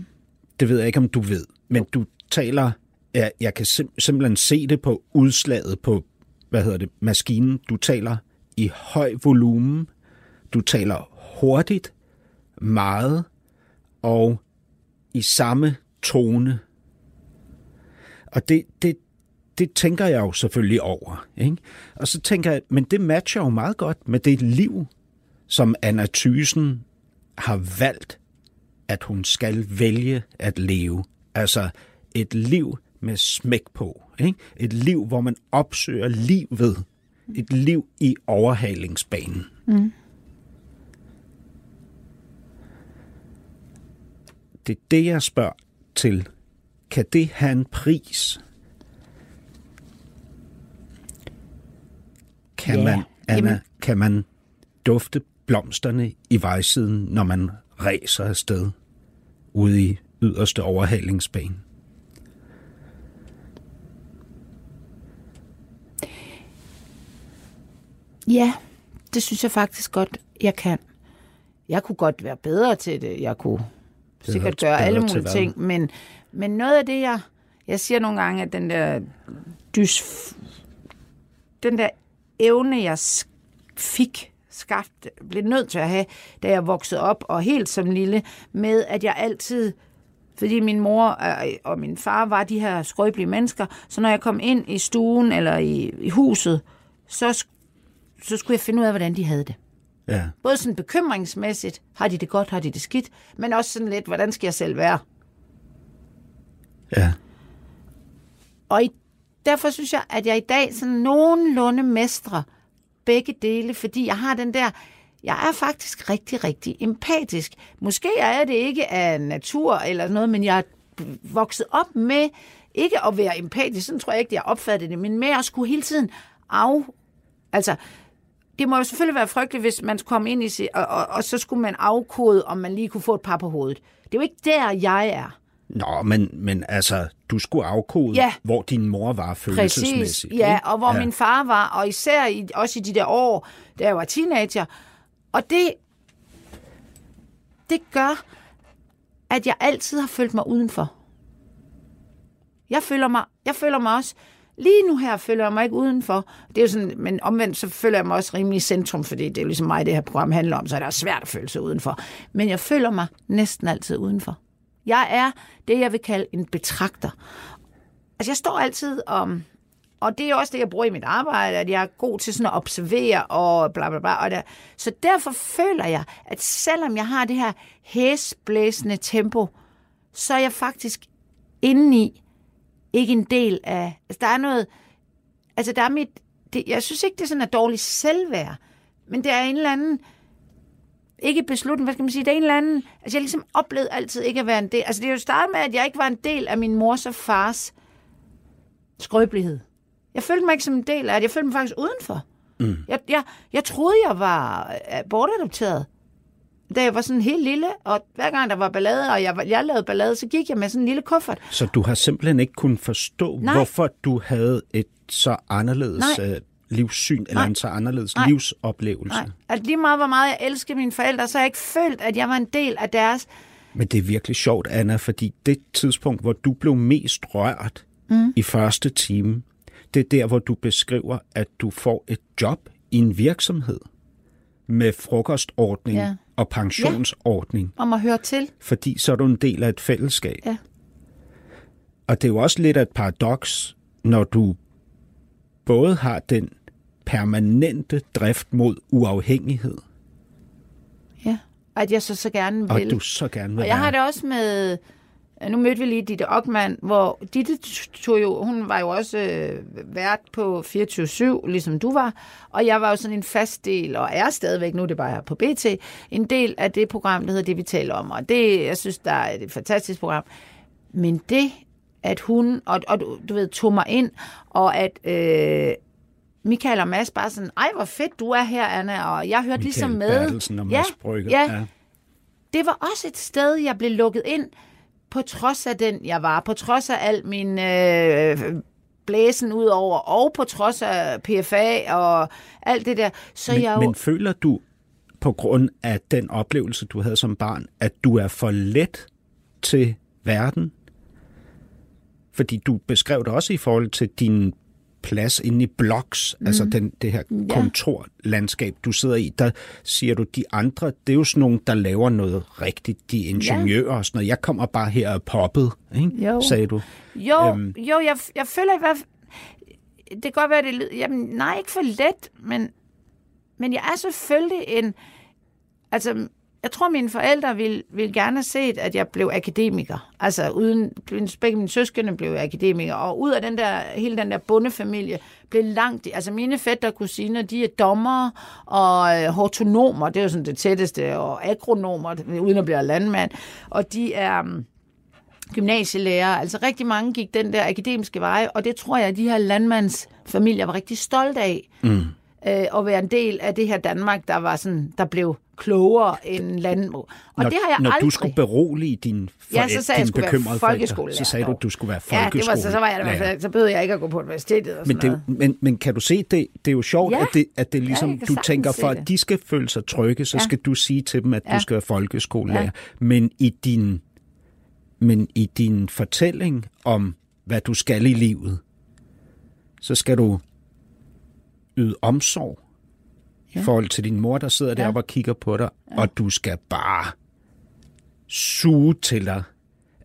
Det ved jeg ikke, om du ved. Men du taler... Ja, jeg kan sim- simpelthen se det på udslaget på, hvad hedder det, maskinen. Du taler i høj volumen. Du taler hurtigt, meget, og i samme tone. Og det, det, det tænker jeg jo selvfølgelig over. Ikke? Og så tænker jeg, men det matcher jo meget godt med det liv, som Anna Thysen har valgt, at hun skal vælge at leve. Altså et liv med smæk på. Ikke? Et liv, hvor man opsøger livet. Et liv i overhalingsbanen. Mm. Det er det, jeg spørger til. Kan det have en pris? Kan, Ja, man, Anna, jamen- kan man dufte blomsterne i vejsiden, når man ræser afsted ude i yderste overhalingsbane? Ja, det synes jeg faktisk godt, jeg kan. Jeg kunne godt være bedre til det. Jeg kunne sikkert gøre alle mulige ting, men, men noget af det, jeg... Jeg siger nogle gange, at den der dys... Den der evne, jeg fik, skabt, blev nødt til at have, da jeg voksede op, og helt som lille, med at jeg altid fordi min mor øh, og min far var de her skrøbelige mennesker, så når jeg kom ind i stuen eller i, i huset, så, så skulle jeg finde ud af, hvordan de havde det. Ja. Både sådan bekymringsmæssigt, har de det godt, har de det skidt, men også sådan lidt, hvordan skal jeg selv være? Ja. Og i, derfor synes jeg, at jeg i dag sådan nogenlunde mestrer begge dele, fordi jeg har den der, jeg er faktisk rigtig, rigtig empatisk. Måske er jeg det ikke af natur eller noget, men jeg er vokset op med ikke at være empatisk, sådan tror jeg ikke, jeg opfattede det, men med at skulle hele tiden af... Altså, det må jo selvfølgelig være frygteligt, hvis man skulle komme ind i sig, og, og, og så skulle man afkode, om man lige kunne få et par på hovedet. Det er jo ikke der, jeg er. Nå, men, men altså, du skulle afkode, Ja. hvor din mor var følelsesmæssigt. Præcis, ja, ikke? og hvor ja. min far var, og især i, også i de der år, da jeg var teenager. Og det, det gør, at jeg altid har følt mig udenfor. Jeg føler mig, jeg føler mig også, lige nu her føler jeg mig ikke udenfor. Det er jo sådan, men omvendt så føler jeg mig også rimelig i centrum, fordi det er jo ligesom mig, det her program handler om, så er det er svært at føle sig udenfor. Men jeg føler mig næsten altid udenfor. Jeg er det, jeg vil kalde en betragter. Altså, jeg står altid om... Og det er også det, jeg bruger i mit arbejde, at jeg er god til sådan at observere og bla bla bla. Og der. Så derfor føler jeg, at selvom jeg har det her hæsblæsende tempo, så er jeg faktisk indeni ikke en del af... Altså, der er noget... Altså, der er mit... Det, jeg synes ikke, det er sådan et dårligt selvværd, men det er en eller anden... Ikke beslutning, hvad skal man sige? Det er en eller anden... Altså, jeg ligesom oplevet altid ikke at være en del... Altså, det er jo startet med, at jeg ikke var en del af min mors og fars skrøbelighed. Jeg følte mig ikke som en del af det. Jeg følte mig faktisk udenfor. Mm. Jeg, jeg, jeg troede, jeg var øh, bortadopteret, da jeg var sådan helt lille, og hver gang der var ballade, og jeg, jeg lavede ballade, så gik jeg med sådan en lille kuffert. Så du har simpelthen ikke kunnet forstå, Nej. hvorfor du havde et så anderledes Nej. øh, livssyn, eller Nej. en så anderledes Nej. livsoplevelse. Nej, at lige meget, hvor meget jeg elskede mine forældre, så har jeg ikke følt, at jeg var en del af deres... Men det er virkelig sjovt, Anna, fordi det tidspunkt, hvor du blev mest rørt mm. i første time, det er der, hvor du beskriver, at du får et job i en virksomhed med frokostordning Ja. Og pensionsordning, om at høre til. fordi så er du en del af et fællesskab. Ja. Og det er jo også lidt af et paradoks, når du både har den permanente drift mod uafhængighed, Ja. Og at jeg så, så gerne og vil. du så gerne vil Og jeg har det også med nu mødte vi lige Ditte Ockmann, hvor Ditte tog jo, hun var jo også øh, vært på 24-7, ligesom du var, og jeg var jo sådan en fast del, og er stadigvæk, nu er det bare på BT, en del af det program, der hedder Det, vi taler om, og det, jeg synes, der er et fantastisk program. Men det, at hun, og, og du, du ved, tog mig ind, og at øh, Michael og Mads bare sådan, ej, hvor fedt du er her, Anna, og jeg hørte Michael ligesom med. Bertelsen og Mads Brygger. Ja, ja, det var også et sted, jeg blev lukket ind, på trods af den, jeg var, på trods af al min øh, blæsen ud over, og på trods af PFA og alt det der. Så men, jeg jo... men føler du, på grund af den oplevelse, du havde som barn, at du er for let til verden? Fordi du beskrev det også i forhold til din plads inde i Bloks, mm. altså den, det her Ja. kontorlandskab, du sidder i, der siger du, de andre, det er jo sådan nogle, der laver noget rigtigt, de er ingeniører og sådan noget. Jeg kommer bare her og poppet, ikke? Jo. sagde du. Jo, Øhm. øhm. jo jeg, jeg føler i hvert fald... Det kan godt være, det lyder... Jamen, nej, ikke for let, men, men jeg er selvfølgelig en... Altså, jeg tror, mine forældre ville, ville gerne have set, at jeg blev akademiker. Altså, uden, begge mine søskende blev akademikere, og ud af den der, hele den der bondefamilie blev langt... Altså, mine fætter og kusiner, de er dommere og øh, hortonomer, det er jo sådan det tætteste, og agronomer, uden at blive landmand, og de er... Mm, gymnasielærer. Altså rigtig mange gik den der akademiske vej, og det tror jeg, at de her landmandsfamilier var rigtig stolte af. Mm. Øh, at være en del af det her Danmark, der var sådan, der blev klogere end land. Og når, det har jeg når aldrig. du skulle berolige din Ja, så sagde jeg, jeg bekymrede forældre, folkeskolelærer. så sagde du, at du skulle være Ja, det var, så, så var jeg det fald, så behøvede jeg ikke at gå på universitetet og sådan Men, det, er noget. men, men kan du se, det, det er jo sjovt, Ja. at det, at det ligesom, kan du tænker, for at det. de skal føle sig trygge, så Ja. skal du sige til dem, at Ja. du skal være folkeskolelærer. Ja. Men i din men i din fortælling om, hvad du skal i livet, så skal du yde omsorg ja. i forhold til din mor, der sidder Ja. deroppe og kigger på dig, ja. og du skal bare suge til dig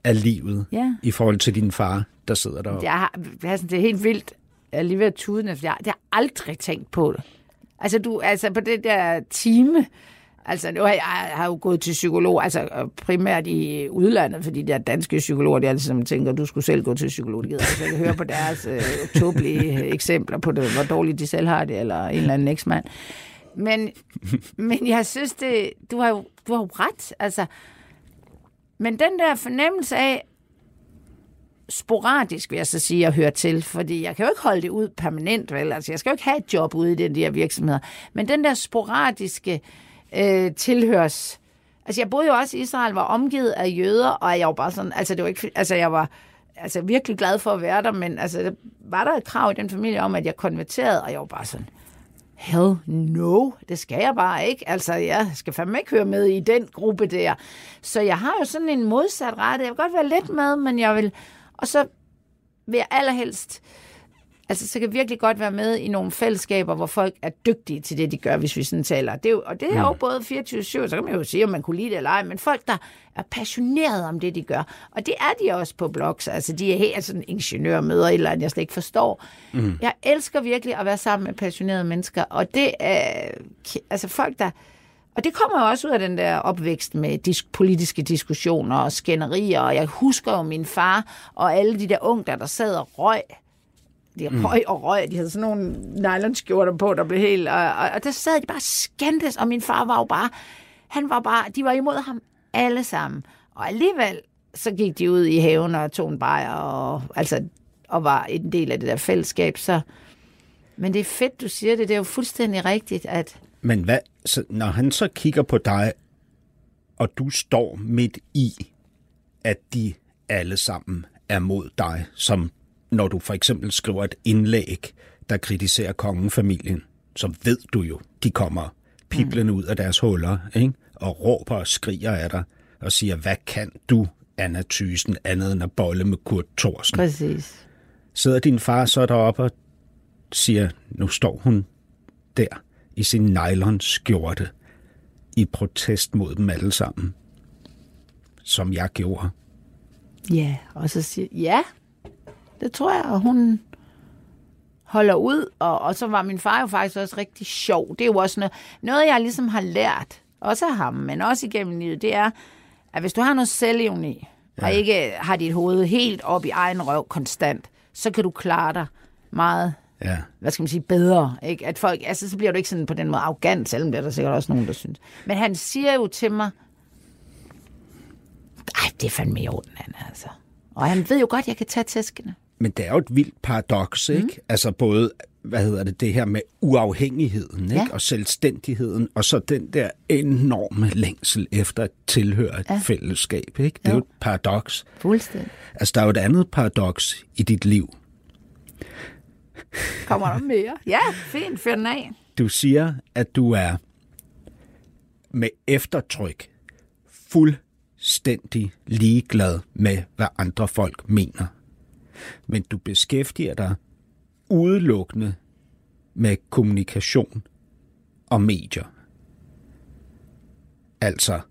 af livet Ja. i forhold til din far, der sidder deroppe. Jeg har, sådan, det er helt vildt. Jeg er lige ved at tude, jeg, jeg har aldrig tænkt på det. Altså, du, altså på det der time, altså nu har jeg, jeg har jo gået til psykolog, altså primært i udlandet, fordi de der danske psykologer, de altid som tænker, du skulle selv gå til psykolog. Det gider jeg altså høre på deres øh, tåbelige øh, eksempler på det, hvor dårligt de selv har det, eller en eller anden eksmand. Men, men jeg synes, det, du, har jo, du har jo ret. Altså, men den der fornemmelse af, sporadisk, vil jeg så sige, at høre til, fordi jeg kan jo ikke holde det ud permanent, vel? Altså, jeg skal jo ikke have et job ude i den der virksomheder. Men den der sporadiske øh, Øh, tilhørs... Altså, jeg boede jo også i Israel, var omgivet af jøder, og jeg var bare sådan... Altså, det var ikke... Altså, jeg var altså, virkelig glad for at være der, men altså, der var der et krav i den familie om, at jeg konverterede, og jeg var bare sådan... Hell no, det skal jeg bare ikke. Altså, jeg skal fandme ikke høre med i den gruppe der. Så jeg har jo sådan en modsat rette. Jeg vil godt være lidt med, men jeg vil... Og så vil jeg allerhelst... Altså, så kan virkelig godt være med i nogle fællesskaber, hvor folk er dygtige til det, de gør, hvis vi sådan taler. Det er jo, og det er jo både 24-7, så kan man jo sige, om man kunne lide det eller ej, men folk, der er passionerede om det, de gør. Og det er de også på blogs. Altså, de er helt sådan ingeniørmøder eller andet, jeg slet ikke forstår. Mm. Jeg elsker virkelig at være sammen med passionerede mennesker, og det er altså folk, der og det kommer jo også ud af den der opvækst med dis- politiske diskussioner og skænderier, og jeg husker jo min far og alle de der unger, der sad og røg. De røg og røg, de havde sådan nogle nylonskjorter på, der blev helt... Og, og, og der sad de bare skændtes, og min far var jo bare... Han var bare... De var imod ham alle sammen. Og alligevel, så gik de ud i haven og tog en bajer, og, altså, og var en del af det der fællesskab, så... Men det er fedt, du siger det. Det er jo fuldstændig rigtigt, at... Men hvad, så, når han så kigger på dig, og du står midt i, at de alle sammen er mod dig, som når du for eksempel skriver et indlæg, der kritiserer kongefamilien, så ved du jo, de kommer piblende ud af deres huller, ikke? og råber og skriger af dig, og siger, hvad kan du, Anna Thysen, andet end at bolle med Kurt Thorsen? Præcis. Sidder din far så deroppe og siger, nu står hun der i sin nylon skjorte i protest mod dem alle sammen, som jeg gjorde. Ja, og så siger ja, det tror jeg, og hun holder ud, og, og så var min far jo faktisk også rigtig sjov. Det er jo også noget, noget jeg ligesom har lært, også af ham, men også igennem livet, det er, at hvis du har noget selvevne i, ja. og ikke har dit hoved helt op i egen røv konstant, så kan du klare dig meget Ja. hvad skal man sige, bedre. Ikke? At folk, altså, så bliver du ikke sådan på den måde arrogant, selvom det er der sikkert også nogen, der synes. Men han siger jo til mig, ej, det er fandme i orden, han altså. Og han ved jo godt, at jeg kan tage tæskene. Men det er jo et vildt paradoks, ikke? Mm. Altså både, hvad hedder det, det her med uafhængigheden, ikke? Ja. Og selvstændigheden, og så den der enorme længsel efter at tilhøre et ja. fællesskab, ikke? Det er jo Jo. et paradoks. Fuldstændig. Altså, der er jo et andet paradoks i dit liv. Kommer der mere? Ja, fint, fyr den af. Du siger, at du er med eftertryk fuldstændig ligeglad med, hvad andre folk mener. Men du beskæftiger dig udelukkende med kommunikation og medier. Altså,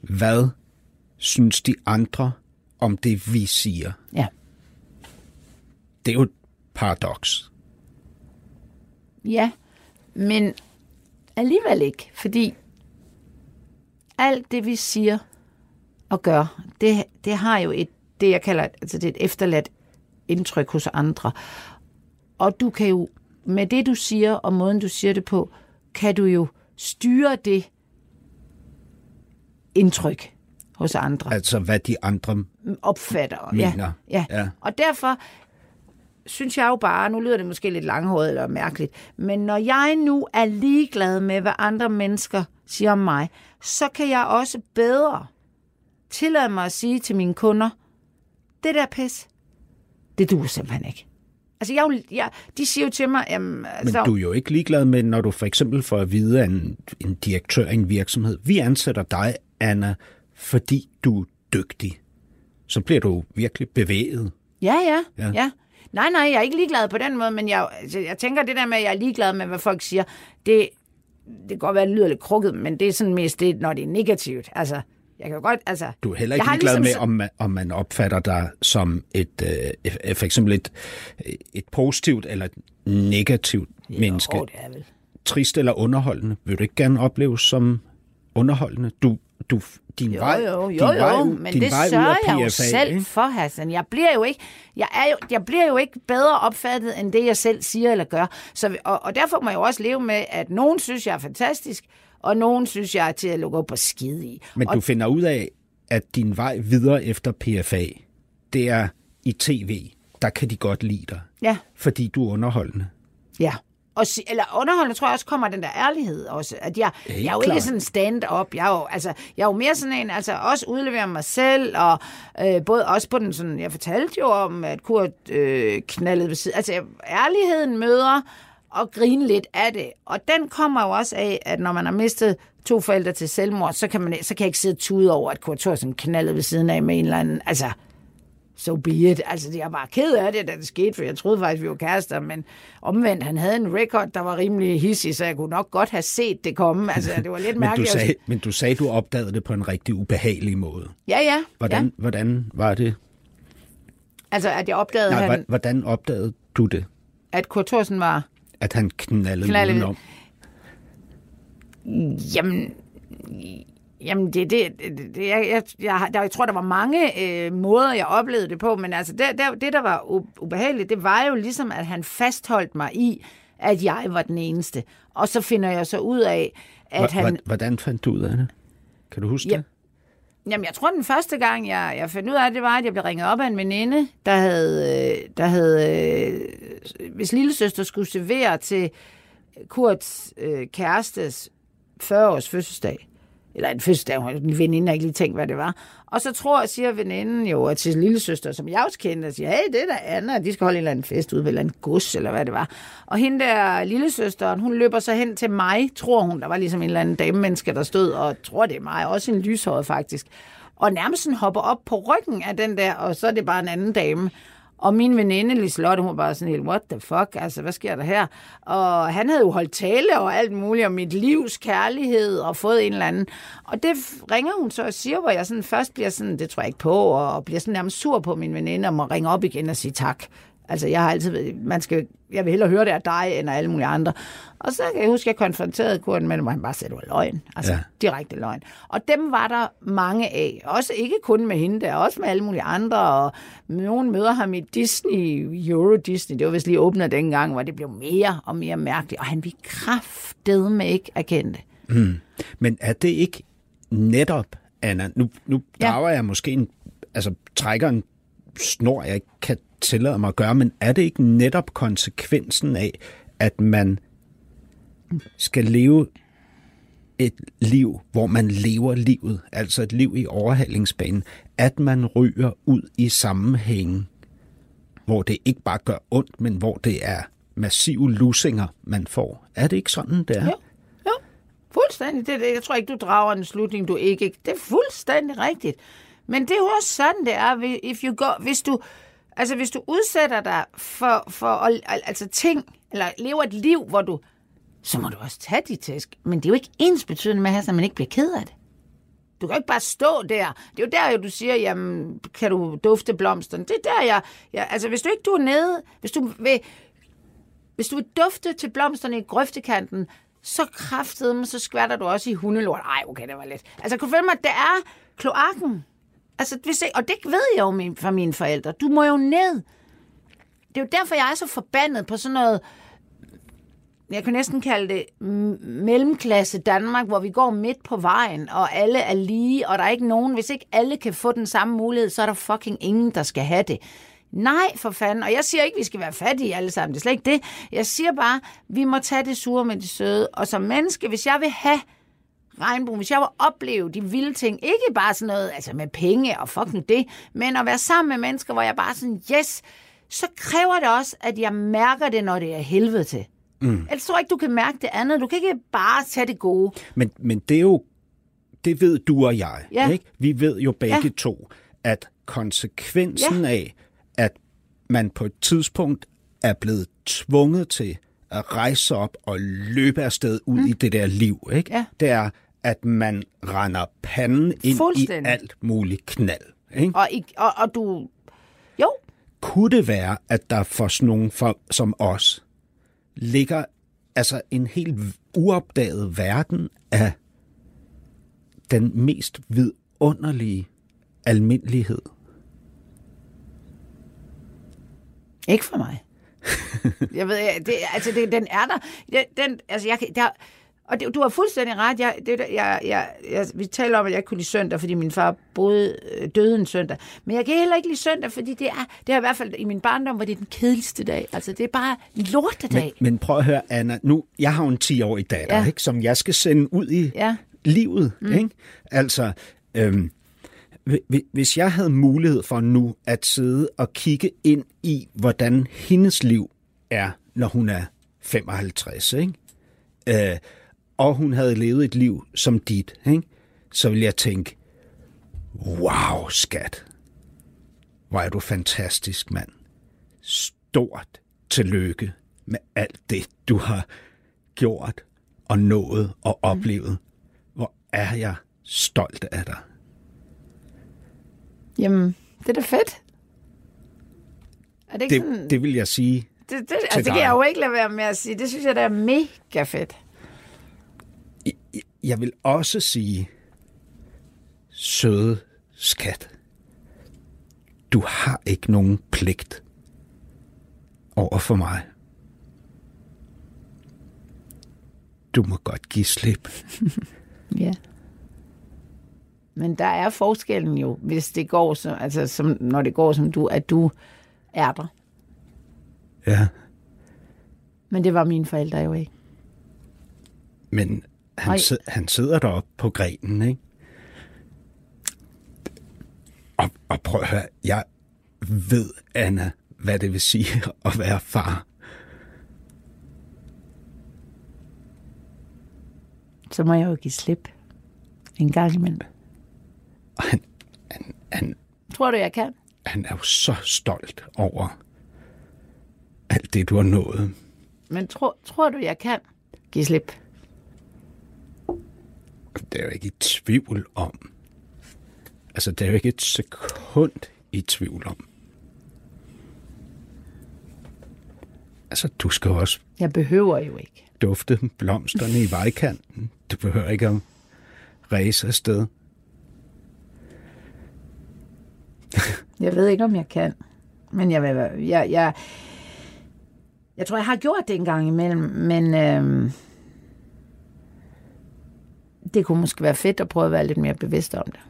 hvad synes de andre om det, vi siger? Ja. Det er jo et paradoks. Ja, men alligevel ikke, fordi alt det, vi siger og gør, det, det har jo et, det jeg kalder, altså det er et efterladt indtryk hos andre. Og du kan jo, med det du siger og måden du siger det på, kan du jo styre det indtryk hos andre Altså, hvad de andre opfatter. Mener. Ja, Ja. ja. Og derfor synes jeg jo bare, nu lyder det måske lidt langhåret eller mærkeligt, men når jeg nu er ligeglad med, hvad andre mennesker siger om mig, så kan jeg også bedre tillade mig at sige til mine kunder, det der pis, det duer simpelthen ikke. Altså, jeg, jeg, de siger jo til mig, jamen, Men altså, du er jo ikke ligeglad med, når du for eksempel får at vide af en, en direktør i en virksomhed, vi ansætter dig, Anna, fordi du er dygtig. Så bliver du virkelig bevæget. Ja, ja, Ja. ja. ja. Nej, nej, jeg er ikke ligeglad på den måde, men jeg, altså, jeg tænker det der med, at jeg er ligeglad med, hvad folk siger, det, det kan godt være, at det lyder lidt krukket, men det er sådan mest det, når det er negativt. Altså, jeg kan jo godt, altså... Du er heller ikke ligeglad ligesom med, om man, om man opfatter dig som et, øh, for eksempel et, et positivt eller et negativt så- menneske. Det er vel. Trist eller underholdende. Vil du ikke gerne opleves som underholdende? Du, du, din Jo, vej, jo, din jo, vej, jo, men din det vej sørger jeg jo selv ikke? for, Hassan. Jeg bliver jo ikke, jeg, er jo, jeg bliver jo ikke bedre opfattet, end det, jeg selv siger eller gør. Så, og, og derfor må jeg jo også leve med, at nogen synes, jeg er fantastisk, og nogen synes, jeg er til at lukke op og skide i. Men og du finder ud af, at din vej videre efter PFA, det er i tv. Der kan de godt lide dig, Ja, fordi du er underholdende. Ja. Og, eller underholdende tror jeg også kommer den der ærlighed også. At jeg, Helt jeg er jo ikke sådan stand-up. Jeg er jo, altså, jeg er jo mere sådan en, altså også udlevere mig selv, og øh, både også på den sådan, jeg fortalte jo om, at Kurt øh, knaldede ved siden. Altså ærligheden møder og grine lidt af det. Og den kommer jo også af, at når man har mistet to forældre til selvmord, så kan, man, så kan jeg ikke sidde tude over, at Kurt Thorsen knaldede ved siden af med en eller anden, altså so be it. Altså, jeg var ked af det, da det skete, for jeg troede faktisk, vi var kærester, men omvendt, han havde en record, der var rimelig hissig, så jeg kunne nok godt have set det komme. Altså, det var lidt Men du, mærkeligt. sagde, men du sagde, du opdagede det på en rigtig ubehagelig måde. Ja, ja. Hvordan, ja. hvordan var det? Altså, at jeg opdagede, Nej, han, hvordan, hvordan opdagede du det, at Kurt Thorsen var... at han knaldede, Knaldede. udenom? Jamen, jamen det, det, det, det jeg, jeg, jeg, jeg tror, der var mange øh, måder, jeg oplevede det på, men altså det, der, det, der var ubehageligt, det var jo ligesom, at han fastholdt mig i, at jeg var den eneste. Og så finder jeg så ud af, at Hva- han... Hvordan fandt du ud af det? Kan du huske Ja. det? Jamen, jeg tror, den første gang, jeg, jeg fandt ud af det, var, at jeg blev ringet op af en veninde, der havde, øh, der havde øh, hvis lillesøster skulle servere til Kurts øh, kærestes 40-års fødselsdag. Eller en fødselsdag, hun en veninde har ikke lige tænkt, hvad det var. Og så tror jeg, siger veninden jo at til lille søster, som jeg også kendte, siger, hey, det er der Anna, de skal holde en eller anden fest ude ved en eller anden gus, eller hvad det var. Og hende der lille søsteren, hun løber så hen til mig, tror hun, der var ligesom en eller anden damemenneske, der stod, og tror det er mig, også en lyshåret faktisk. Og nærmest sådan hopper op på ryggen af den der, og så er det bare en anden dame. Og min veninde, Liselotte, hun var bare sådan helt, what the fuck, altså, hvad sker der her? Og han havde jo holdt tale og alt muligt om mit livs kærlighed og fået en eller anden. Og det ringer hun så og siger, hvor jeg sådan først bliver sådan, det tror jeg ikke på, og bliver sådan nærmest sur på min veninde, og må ringe op igen og sige tak. Altså, jeg har altid man skal, jeg vil hellere høre det af dig, end af alle mulige andre. Og så kan jeg huske, at jeg konfronterede kunden med hvor han bare sagde, det var løgn. Altså, Ja. ja. direkte løgn. Og dem var der mange af. Også ikke kun med hende der, også med alle mulige andre. Og nogen møder ham i Disney, Euro Disney. Det var vist lige åbnet dengang, hvor det blev mere og mere mærkeligt. Og han ville kraftedeme ikke erkende det. Men er det ikke netop, Anna, nu, nu Ja. drager jeg måske en, altså trækker en snor, jeg ikke kan tillader mig at gøre, men er det ikke netop konsekvensen af, at man skal leve et liv, hvor man lever livet, altså et liv i overhalingsbanen, at man ryger ud i sammenhængen, hvor det ikke bare gør ondt, men hvor det er massive lusinger, man får. Er det ikke sådan, det er? Jo. Jo, fuldstændig. Det, det. Jeg tror ikke, du drager en slutning, du ikke... Det er fuldstændig rigtigt. Men det er jo også sådan, det er. If you go, hvis, du, altså, hvis du udsætter dig for, for altså ting, eller lever et liv, hvor du... Så må du også tage de tæsk. Men det er jo ikke ens betydende med, at man ikke bliver ked af det. Du kan ikke bare stå der. Det er jo der, du siger, jamen, kan du dufte blomsterne? Det er der, jeg... jeg altså, hvis du ikke du er nede... Hvis du vil, hvis du vil dufte til blomsterne i grøftekanten, så kraftedeme, så skvatter du også i hundelort. Ej, okay, det var lidt. Altså, kunne du følge mig, det er kloakken. Altså, hvis jeg, og det ved jeg jo min, fra mine forældre. Du må jo ned. Det er jo derfor, jeg er så forbandet på sådan noget, jeg kan næsten kalde det mellemklasse Danmark, hvor vi går midt på vejen, og alle er lige, og der er ikke nogen, hvis ikke alle kan få den samme mulighed, så er der fucking ingen, der skal have det. Nej, for fanden. Og jeg siger ikke, at vi skal være fattige alle sammen. Det er slet ikke det. Jeg siger bare, vi må tage det sure med det søde. Og som menneske, hvis jeg vil have regnbuen, hvis jeg vil opleve de vilde ting, ikke bare sådan noget altså med penge og fuck nu det, men at være sammen med mennesker, hvor jeg bare sådan, yes, så kræver det også, at jeg mærker det, når det er helvede til. Mm. Ellers tror jeg ikke, du kan mærke det andet. Du kan ikke bare tage det gode. Men, men det er jo, det ved du og jeg, Ja. ikke? Vi ved jo begge Ja. to, at konsekvensen ja. af, at man på et tidspunkt er blevet tvunget til at rejse op og løbe afsted ud mm. i det der liv, ikke? Ja. Det er, at man render panden ind i alt muligt knald, ikke? Og, i, og, og du... Jo, Kunne det være, at der for sådan nogen for, som os ligger altså en helt uopdaget verden af den mest vidunderlige almindelighed? Ikke for mig. jeg ved, det, altså, det, den er der. Den, altså, jeg, der og det, du har fuldstændig ret. Jeg, det, jeg, jeg, jeg, vi taler om, at jeg kunne lide søndag, fordi min far boede, øh, døde en søndag. Men jeg kan heller ikke lide søndag, fordi det er, det er i hvert fald i min barndom, hvor det er den kedeligste dag. Altså, det er bare en lortedag. Men, men prøv at høre, Anna. Nu, jeg har jo en 10-årig datter, ja. Ikke, som jeg skal sende ud i Ja. livet. Mm. Ikke? Altså, øhm, hvi- hvis jeg havde mulighed for nu at sidde og kigge ind i, hvordan hendes liv er, når hun er 55, ikke? Øh, og hun havde levet et liv som dit, ikke? så ville jeg tænke, wow, skat, hvor er du fantastisk, mand. Stort tillykke med alt det, du har gjort og nået og oplevet. Hvor er jeg stolt af dig. Jamen, det er da fedt. Er det ikke sådan... Det, det vil jeg sige. Det, det, altså, det kan jeg jo ikke lade være med at sige. Det synes jeg, der er mega fedt. Jeg vil også sige, søde skat, du har ikke nogen pligt over for mig. Du må godt give slip. Ja. Men der er forskellen jo, hvis det går som, altså som, når det går som du, at du er der. Ja, Men det var mine forældre jo ikke. men han, Ej. sid, han sidder deroppe på grenen, ikke? Og, og prøv at høre, jeg ved, Anna, hvad det vil sige at være far. Så må jeg jo give slip. En gang imellem. Og han, han, han, Tror du, jeg kan? han er jo så stolt over alt det, du har nået. Men tror, tror du, jeg kan give slip? Det er jo ikke i tvivl om. Altså, det er jo ikke et sekund i tvivl om. Altså, du skal jo også Jeg behøver jo ikke. dufte blomsterne i vejkanten. Du behøver ikke at ræse afsted. Jeg ved ikke, om jeg kan. Men jeg, jeg, jeg, jeg tror, jeg har gjort det en gang imellem, men øhm, det kunne måske være fedt at prøve at være lidt mere bevidst om det.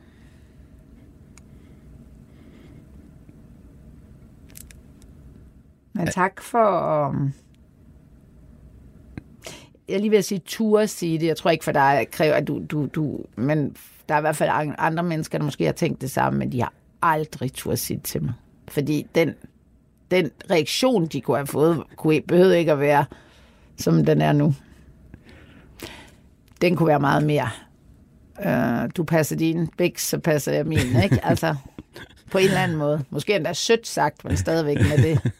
Men tak for... Um, jeg lige ved at sige tur sige det. Jeg tror ikke for dig kræver, at du, du, du... Men der er i hvert fald andre mennesker, der måske har tænkt det samme, men de har aldrig tur sige det til mig. Fordi den, den reaktion, de kunne have fået, kunne, behøvede ikke at være, som den er nu. Den kunne være meget mere. Øh, du passer din bæk, så passer jeg min, ikke? Altså, på en eller anden måde. Måske endda sødt sagt, men stadigvæk med det.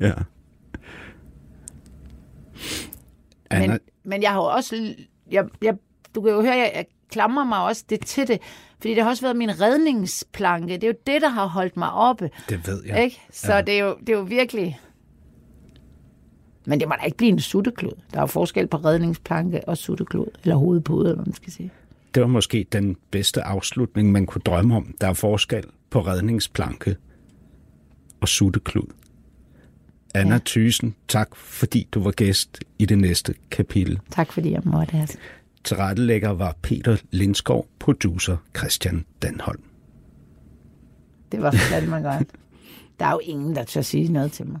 Ja. Anna, Men, men jeg har jo også... Jeg, jeg, du kan jo høre, jeg, jeg klamrer mig også det til det, fordi det har også været min redningsplanke. Det er jo det, der har holdt mig oppe. det ved jeg. Ikke? Så ja. det, er jo, det er jo virkelig... Men det må da ikke blive en sutteklud. Der er jo forskel på redningsplanke og sutteklud, eller hovedpude, eller hvad man skal sige. Det var måske den bedste afslutning, man kunne drømme om. Der er forskel på redningsplanke og sutteklud. Anna Ja. ja. Thysen, tak fordi du var gæst i det næste kapitel. Tak fordi jeg måtte have. Tilrettelægger var Peter Lindskov, producer Christian Danholm. Det var fandme godt. Der er jo ingen, der tør sige noget til mig.